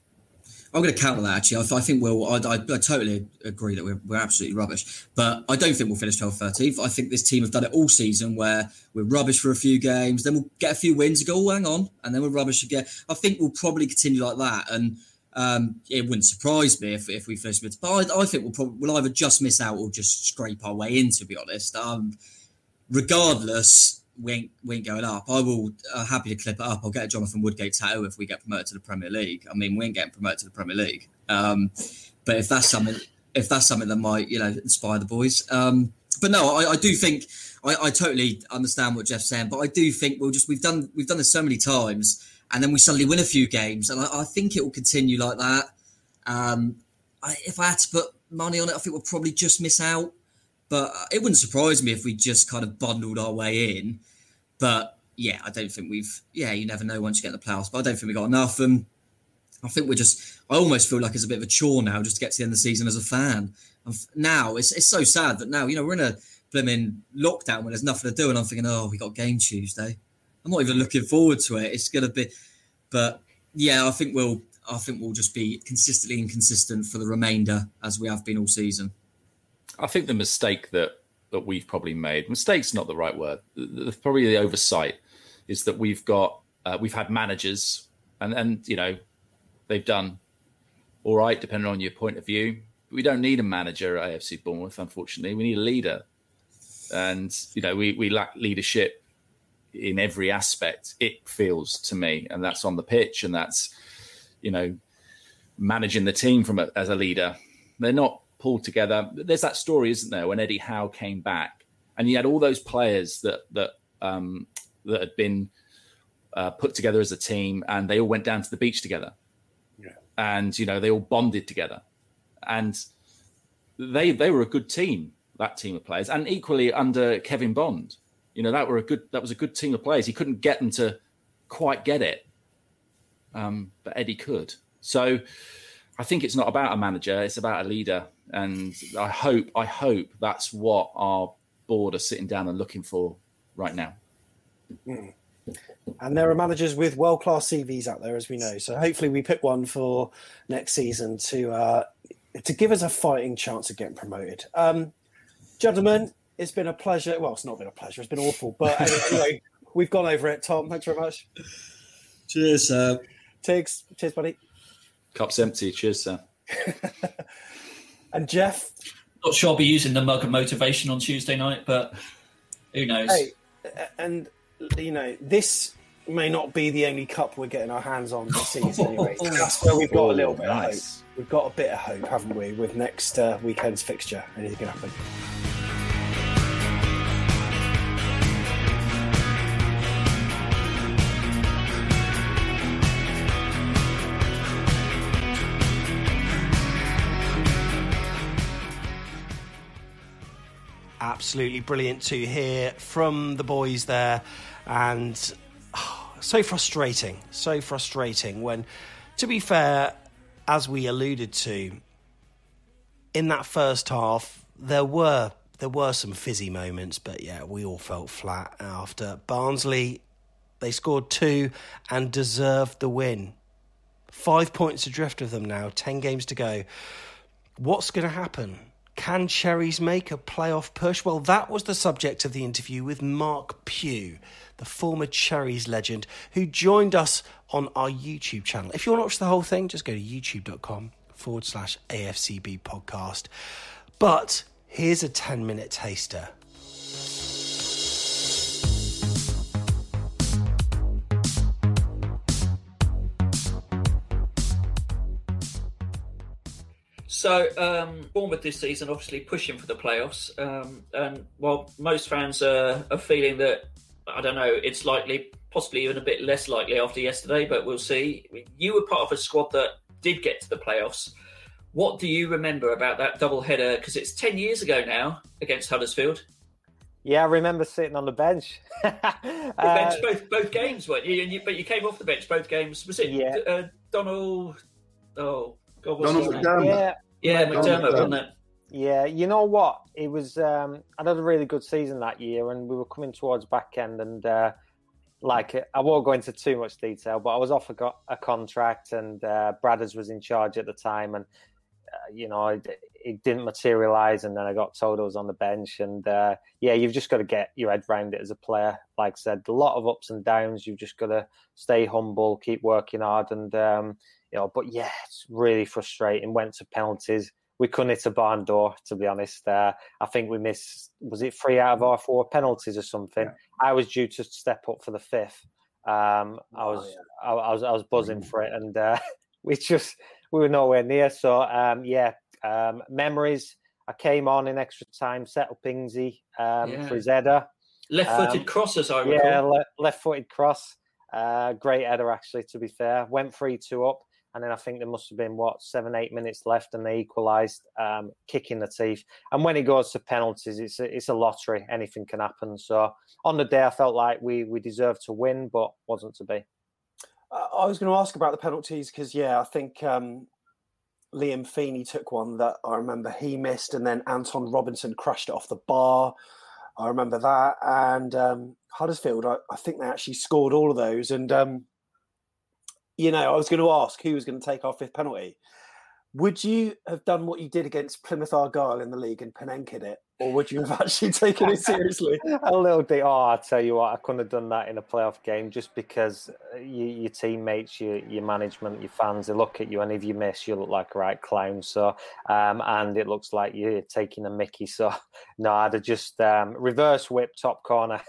I'm going to counter that actually. I, I think we'll. I, I, I, totally agree that we're, we're absolutely rubbish, but I don't think we'll finish 12th, 13th. I think this team have done it all season where we're rubbish for a few games, then we'll get a few wins go, oh, hang on, and then we're rubbish again. I think we'll probably continue like that, and um, it wouldn't surprise me if, if we finish mid. But I, I, think we'll probably we'll either just miss out or just scrape our way in. To be honest, um, regardless, we ain't, we ain't going up. I will uh, happy to clip it up. I'll get a Jonathan Woodgate tattoo if we get promoted to the Premier League. I mean, we ain't getting promoted to the Premier League. Um, but if that's something, if that's something that might you know inspire the boys. Um, but no, I, I do think I, I, totally understand what Jeff's saying. But I do think we'll just we've done we've done this so many times, and then we suddenly win a few games, and I, I think it will continue like that. Um, if I had to put money on it, I think we'll probably just miss out. But it wouldn't surprise me if we just kind of bundled our way in. But yeah, I don't think we've. Yeah, you never know once you get in the playoffs. But I don't think we got enough. And I think we're just. I almost feel like it's a bit of a chore now just to get to the end of the season as a fan. And now it's it's so sad that now you know we're in a blooming lockdown when there's nothing to do, and I'm thinking, oh, we got game Tuesday. I'm not even looking forward to it. It's gonna be, but yeah, I think we'll. I think we'll just be consistently inconsistent for the remainder as we have been all season. I think the mistake that that we've probably made mistake's not the right word. The, the, probably the oversight is that we've got uh, we've had managers and and you know they've done all right depending on your point of view. We don't need a manager at AFC Bournemouth, unfortunately. We need a leader, and you know we we lack leadership in every aspect. It feels to me, and that's on the pitch, and that's you know managing the team from a, as a leader. They're not pulled together. There's that story, isn't there, when Eddie Howe came back, and you had all those players that that um, that had been uh, put together as a team, and they all went down to the beach together, yeah. and you know they all bonded together, and they they were a good team. That team of players, and equally under Kevin Bond, you know that were a good that was a good team of players. He couldn't get them to quite get it, um, but Eddie could. So I think it's not about a manager; it's about a leader and I hope I hope that's what our board are sitting down and looking for right now. Mm. And there are managers with world class CVs out there, as we know. So hopefully, we pick one for next season to uh, to give us a fighting chance of getting promoted. Um, gentlemen, it's been a pleasure. Well, it's not been a pleasure; it's been awful. But anyway, we've gone over it. Tom, thanks very much. Cheers, uh... Tiggs. Cheers, buddy. Cup's empty. Cheers, sir. And Jeff, not sure I'll be using the mug of motivation on Tuesday night, but who knows? Hey, and you know this may not be the only cup we're getting our hands on this season. Anyway, that's where we've got a little bit nice. of hope. We've got a bit of hope, haven't we, with next uh, weekend's fixture? Anything can happen. Absolutely brilliant to hear from the boys there. And oh, so frustrating, so frustrating when, to be fair, as we alluded to, in that first half, there were there were some fizzy moments, but yeah, we all felt flat after Barnsley. They scored two and deserved the win. Five points adrift of them now, ten games to go. What's going to happen? Can Cherries make a playoff push? Well, that was the subject of the interview with Marc Pugh, the former Cherries legend, who joined us on our YouTube channel. If you want to watch the whole thing, just go to youtube.com forward slash AFCB podcast. But here's a 10 minute taster So, um, Bournemouth this season, obviously pushing for the playoffs. Um, and while most fans are, are feeling that, I don't know, it's likely, possibly even a bit less likely after yesterday, but we'll see. You were part of a squad that did get to the playoffs. What do you remember about that double header? Because it's 10 years ago now against Huddersfield. Yeah, I remember sitting on the bench. uh, bench both both games, weren't you? you? But you came off the bench both games. Was it yeah. uh, Donal? Oh, God, what's Donal McDermott. Yeah, yeah, McDermott, wasn't it? Yeah, you know what? It was. Um, I had a really good season that year, and we were coming towards back end, and uh, like I won't go into too much detail, but I was off a, a contract, and uh, Bradders was in charge at the time, and uh, you know, it, it, didn't materialize. And then I got told I was on the bench. And uh, yeah, you've just got to get your head around it as a player. Like I said, a lot of ups and downs. You've just got to stay humble, keep working hard. And, um, you know, but yeah, it's really frustrating. Went to penalties. We couldn't hit a barn door, to be honest. Uh, I think we missed, was it three out of our four penalties or something? Yeah. I was due to step up for the fifth. Um, I was, oh, yeah. I, I, was, I was buzzing mm. for it, and uh, we just we were nowhere near. So um, yeah, um, memories. I came on in extra time, set up Ingsy um, yeah. for his header. Left-footed um, cross, as I recall. Yeah, le- left-footed cross. Uh, great header, actually. To be fair, went three-two up, and then I think there must have been what seven, eight minutes left, and they equalised, um, kicking the teeth. And when it goes to penalties, it's a, it's a lottery. Anything can happen. So on the day, I felt like we we deserved to win, but wasn't to be. I was going to ask about the penalties because, yeah, I think um, Liam Feeney took one that I remember he missed, and then Anton Robinson crushed it off the bar. I remember that. And um, Huddersfield, I, I, think they actually scored all of those. And, um, you know, I was going to ask who was going to take our fifth penalty. Would you have done what you did against Plymouth Argyle in the league and Panenka'd it? Or would you have actually taken it seriously? a little bit. Oh, I tell you what, I couldn't have done that in a playoff game just because uh, you, your teammates, your, your management, your fans, they look at you, and if you miss, you look like a right clown. So, um, and it looks like you're taking a Mickey. So, no, I'd have just um, reverse whip top corner.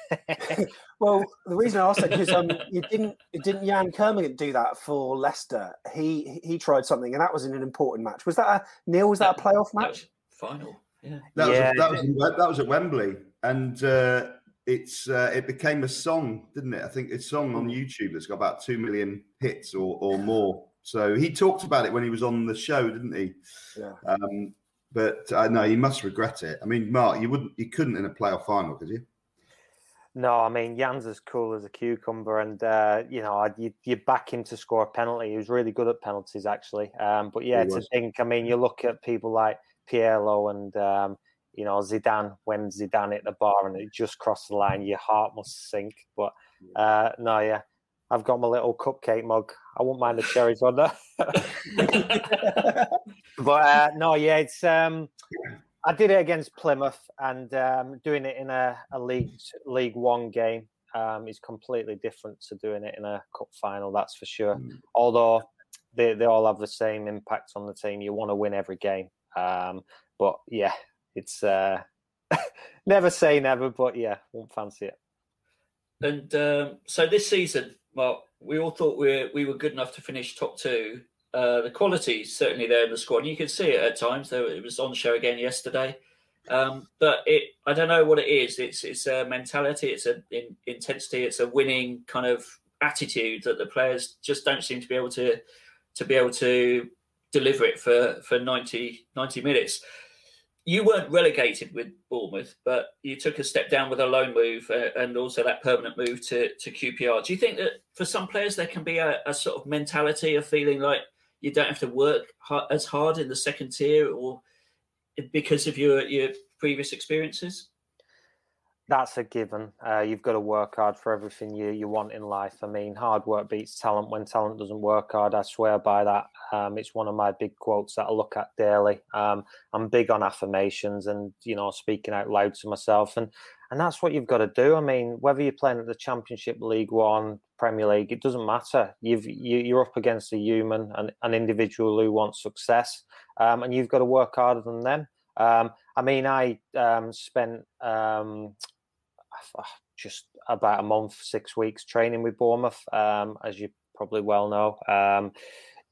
well, the reason I asked that because um, you didn't didn't Yann Kermorgant do that for Leicester? He he tried something, and that was in an important match. Was that a Neil? Was that a playoff match? Final. Yeah. That was, that, was that was at Wembley, and uh, it's uh, it became a song, didn't it? I think it's a song on YouTube that's got about two million hits or, or more. So he talked about it when he was on the show, didn't he? Yeah. Um, but I uh, know he must regret it. I mean, Marc, you wouldn't, you couldn't in a playoff final, could you? No, I mean Jan's as cool as a cucumber, and uh, you know you you back him to score a penalty. He was really good at penalties, actually. Um, but yeah, to think, I mean, you look at people like Pirlo and um, you know Zidane when Zidane hit the bar and it just crossed the line, your heart must sink. But uh, no, yeah, I've got my little cupcake mug. I won't mind the cherries on that. but uh, no, yeah, it's. Um, I did it against Plymouth, and um, doing it in a, a league League One game um, is completely different to doing it in a cup final. That's for sure. Mm. Although they they all have the same impact on the team. You want to win every game. Um, but yeah, it's uh, never say never, but yeah, won't fancy it. And um, so this season, well, we all thought we were, we were good enough to finish top two. Uh, the quality is certainly there in the squad. You can see it at times. Though it was on show again yesterday. Um, but it, I don't know what it is. It's it's a mentality. It's a in, intensity. It's a winning kind of attitude that the players just don't seem to be able to to be able to deliver it for for 90, 90 minutes. You weren't relegated with Bournemouth, but you took a step down with a loan move uh, and also that permanent move to, to QPR. Do you think that for some players there can be a, a sort of mentality of feeling like you don't have to work as hard in the second tier, or because of your your previous experiences? That's a given. Uh, you've got to work hard for everything you, you want in life. I mean, hard work beats talent. When talent doesn't work hard, I swear by that. Um, it's one of my big quotes that I look at daily. Um, I'm big on affirmations and you know speaking out loud to myself, and and that's what you've got to do. I mean, whether you're playing at the Championship, League One, Premier League, it doesn't matter. You've you, you are up against a human, an, an individual who wants success, um, and you've got to work harder than them. Um, I mean, I um, spent um, just about a month, six weeks training with Bournemouth, um, as you probably well know. Um,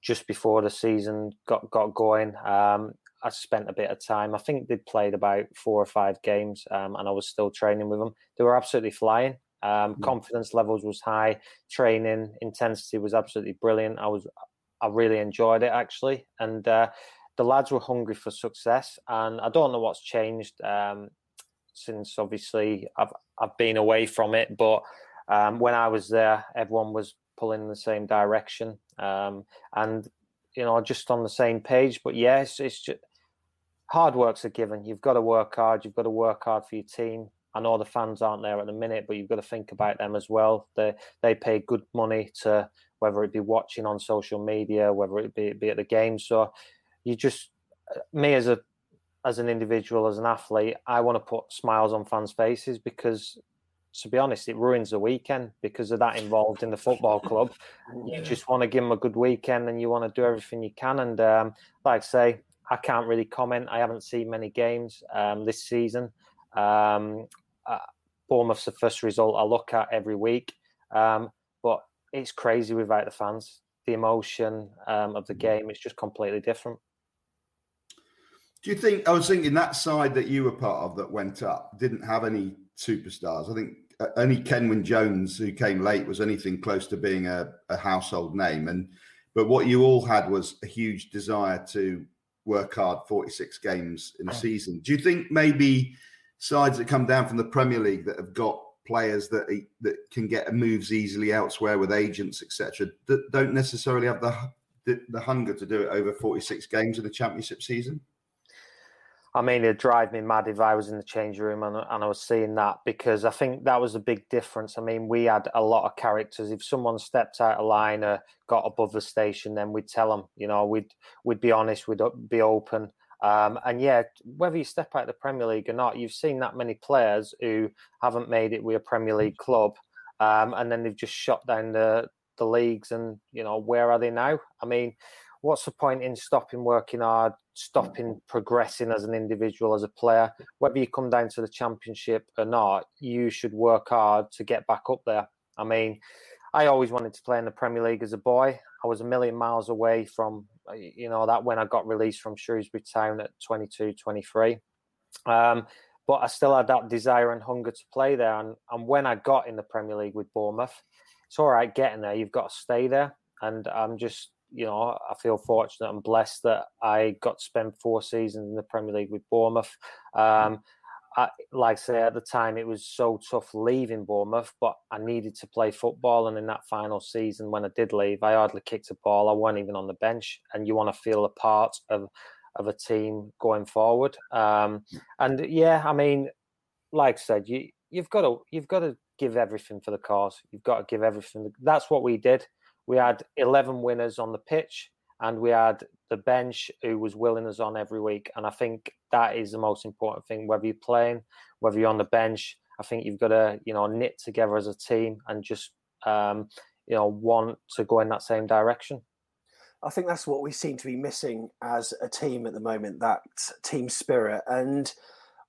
just before the season got got going, um, I spent a bit of time. I think they'd played about four or five games, um, and I was still training with them. They were absolutely flying. Um. Confidence levels was high. Training intensity was absolutely brilliant. I was, I really enjoyed it actually, and uh, the lads were hungry for success. And I don't know what's changed. Um, since obviously I've I've been away from it. But um, when I was there, everyone was pulling in the same direction, um, and you know, just on the same page. But yes, it's just hard work's a given. You've got to work hard. You've got to work hard for your team. I know the fans aren't there at the minute, but you've got to think about them as well. They they pay good money to whether it be watching on social media, whether it be, be at the game. So you just me as a as an individual, as an athlete, I want to put smiles on fans' faces because to be honest, it ruins the weekend because of that involved in the football club. You just want to give them a good weekend and you want to do everything you can. And um, like I say, I can't really comment. I haven't seen many games um, this season. Um, uh, Bournemouth's the first result I look at every week, um, but it's crazy without the fans. The emotion um, of the game is just completely different. Do you think? I was thinking that side that you were part of that went up didn't have any superstars. I think uh, only Kenwyne Jones, who came late, was anything close to being a, a household name. And but what you all had was a huge desire to work hard 46 games in a season. Do you think maybe sides that come down from the Premier League that have got players that that can get moves easily elsewhere with agents, etc., that don't necessarily have the, the the hunger to do it over 46 games in a championship season? I mean, it'd drive me mad if I was in the change room and, and I was seeing that because I think that was a big difference. I mean, we had a lot of characters. If someone stepped out of line or got above the station, then we'd tell them, you know, we'd we'd be honest, we'd be open. Um, and yeah, whether you step out of the Premier League or not, you've seen that many players who haven't made it with a Premier League club, um, and then they've just shot down the the leagues. And you know, where are they now? I mean, what's the point in stopping working hard, stopping progressing as an individual, as a player? Whether you come down to the championship or not, you should work hard to get back up there. I mean, I always wanted to play in the Premier League as a boy. I was a million miles away from, you know, that when I got released from Shrewsbury Town at 22, 23. Um, but I still had that desire and hunger to play there. And, and when I got in the Premier League with Bournemouth, it's all right getting there. You've got to stay there. And I'm just you know, I feel fortunate and blessed that I got to spend four seasons in the Premier League with Bournemouth. Um, I, like I say, at the time, it was so tough leaving Bournemouth, but I needed to play football. And in that final season, when I did leave, I hardly kicked a ball. I wasn't even on the bench. And you want to feel a part of of a team going forward. Um, and yeah, I mean, like I said, you you've got to you've got to give everything for the cause. You've got to give everything. That's what we did we had 11 winners on the pitch and we had the bench who was willing us on every week. And I think that is the most important thing, whether you're playing, whether you're on the bench. I think you've got to, you know, knit together as a team and just, um, you know, want to go in that same direction. I think that's what we seem to be missing as a team at the moment, that team spirit. And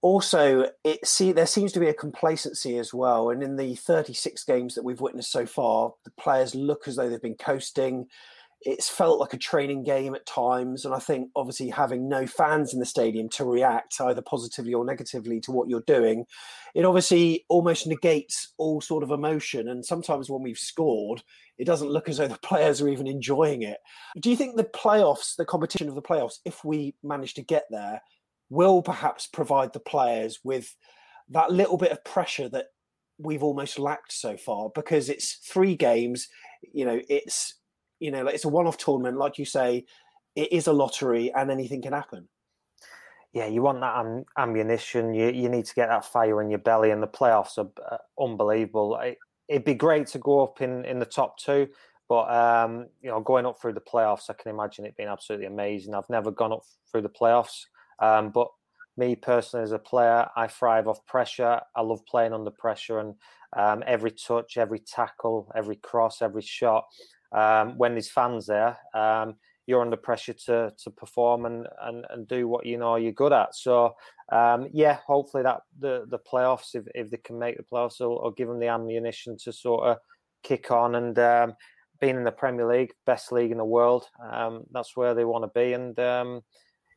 also it see there seems to be a complacency as well and in the 36 games that we've witnessed so far the players look as though they've been coasting. It's felt like a training game at times and i think obviously having no fans in the stadium to react either positively or negatively to what you're doing it obviously almost negates all sort of emotion and sometimes when we've scored it doesn't look as though the players are even enjoying it. Do you think the playoffs the competition of the playoffs if we manage to get there will perhaps provide the players with that little bit of pressure that we've almost lacked so far because it's three games you know it's you know it's a one-off tournament like you say it is a lottery and anything can happen. Yeah you want that am- ammunition you, you need to get that fire in your belly and the playoffs are uh, unbelievable. It, would be great to go up in in the top two but um, you know going up through the playoffs i can imagine it being absolutely amazing. I've never gone up through the playoffs um, but me personally, as a player, I thrive off pressure. I love playing under pressure, and um, every touch, every tackle, every cross, every shot. Um, when there's fans there, um, you're under pressure to to perform and, and and do what you know you're good at. So um, yeah, hopefully that the the playoffs, if, if they can make the playoffs, will, give them the ammunition to sort of kick on and um, being in the Premier League, best league in the world. Um, that's where they want to be, and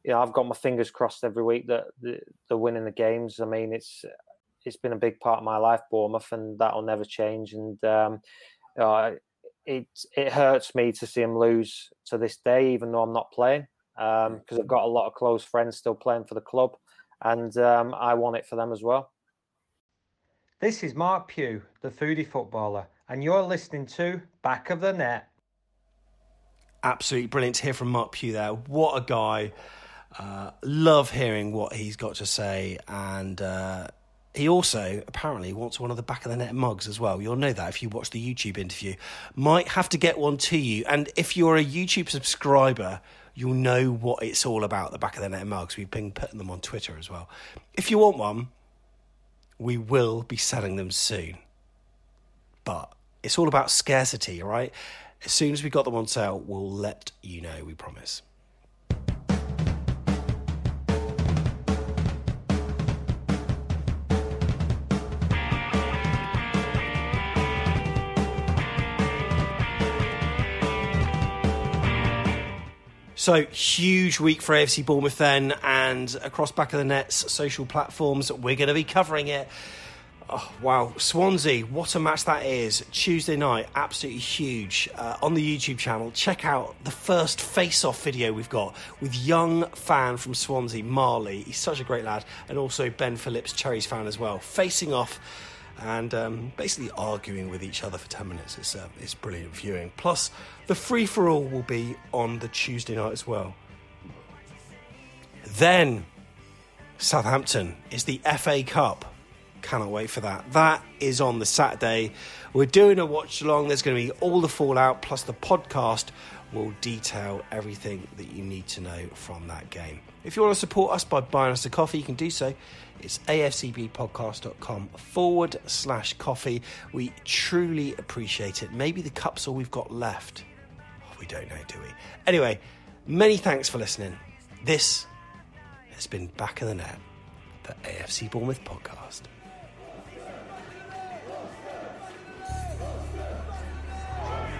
you know, I've got my fingers crossed every week that they're winning the games. I mean, it's it's been a big part of my life, Bournemouth, and that'll never change. And um, uh, it it hurts me to see them lose to this day, even though I'm not playing, because um, I've got a lot of close friends still playing for the club, and um, I want it for them as well. This is Marc Pugh, the foodie footballer, and you're listening to Back of the Net. Absolutely brilliant to hear from Marc Pugh there. What a guy. Uh, love hearing what he's got to say. And uh, he also apparently wants one of the back of the net mugs as well. You'll know that if you watch the YouTube interview. Might have to get one to you. And if you're a YouTube subscriber, you'll know what it's all about the back of the net mugs. We've been putting them on Twitter as well. If you want one, we will be selling them soon. But it's all about scarcity, right? As soon as we got them on sale, we'll let you know, we promise. So, huge week for AFC Bournemouth then, and across back of the nets, social platforms, we're going to be covering it. Oh, wow. Swansea, what a match that is. Tuesday night, absolutely huge. Uh, on the YouTube channel, check out the first face off video we've got with young fan from Swansea, Marley. He's such a great lad. And also Ben Phillips, Cherries fan as well. Facing off and um, basically arguing with each other for 10 minutes. It's, uh, it's brilliant viewing. Plus, the free for all will be on the Tuesday night as well. Then, Southampton is the FA Cup. Cannot wait for that. That is on the Saturday. We're doing a watch along. There's going to be all the fallout, plus the podcast will detail everything that you need to know from that game. If you want to support us by buying us a coffee, you can do so. It's afcbpodcast.com forward slash coffee. We truly appreciate it. Maybe the cup's all we've got left. Oh, we don't know, do we? Anyway, many thanks for listening. This has been Back of the Net, the AFC Bournemouth podcast.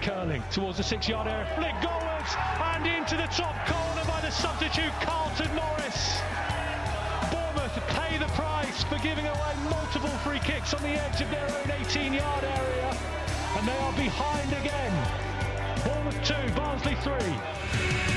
Curling towards the six yard area, flick goalwards and into the top corner the substitute Carlton Morris. Bournemouth pay the price for giving away multiple free kicks on the edge of their own 18 yard area, and they are behind again. Bournemouth 2, Barnsley 3.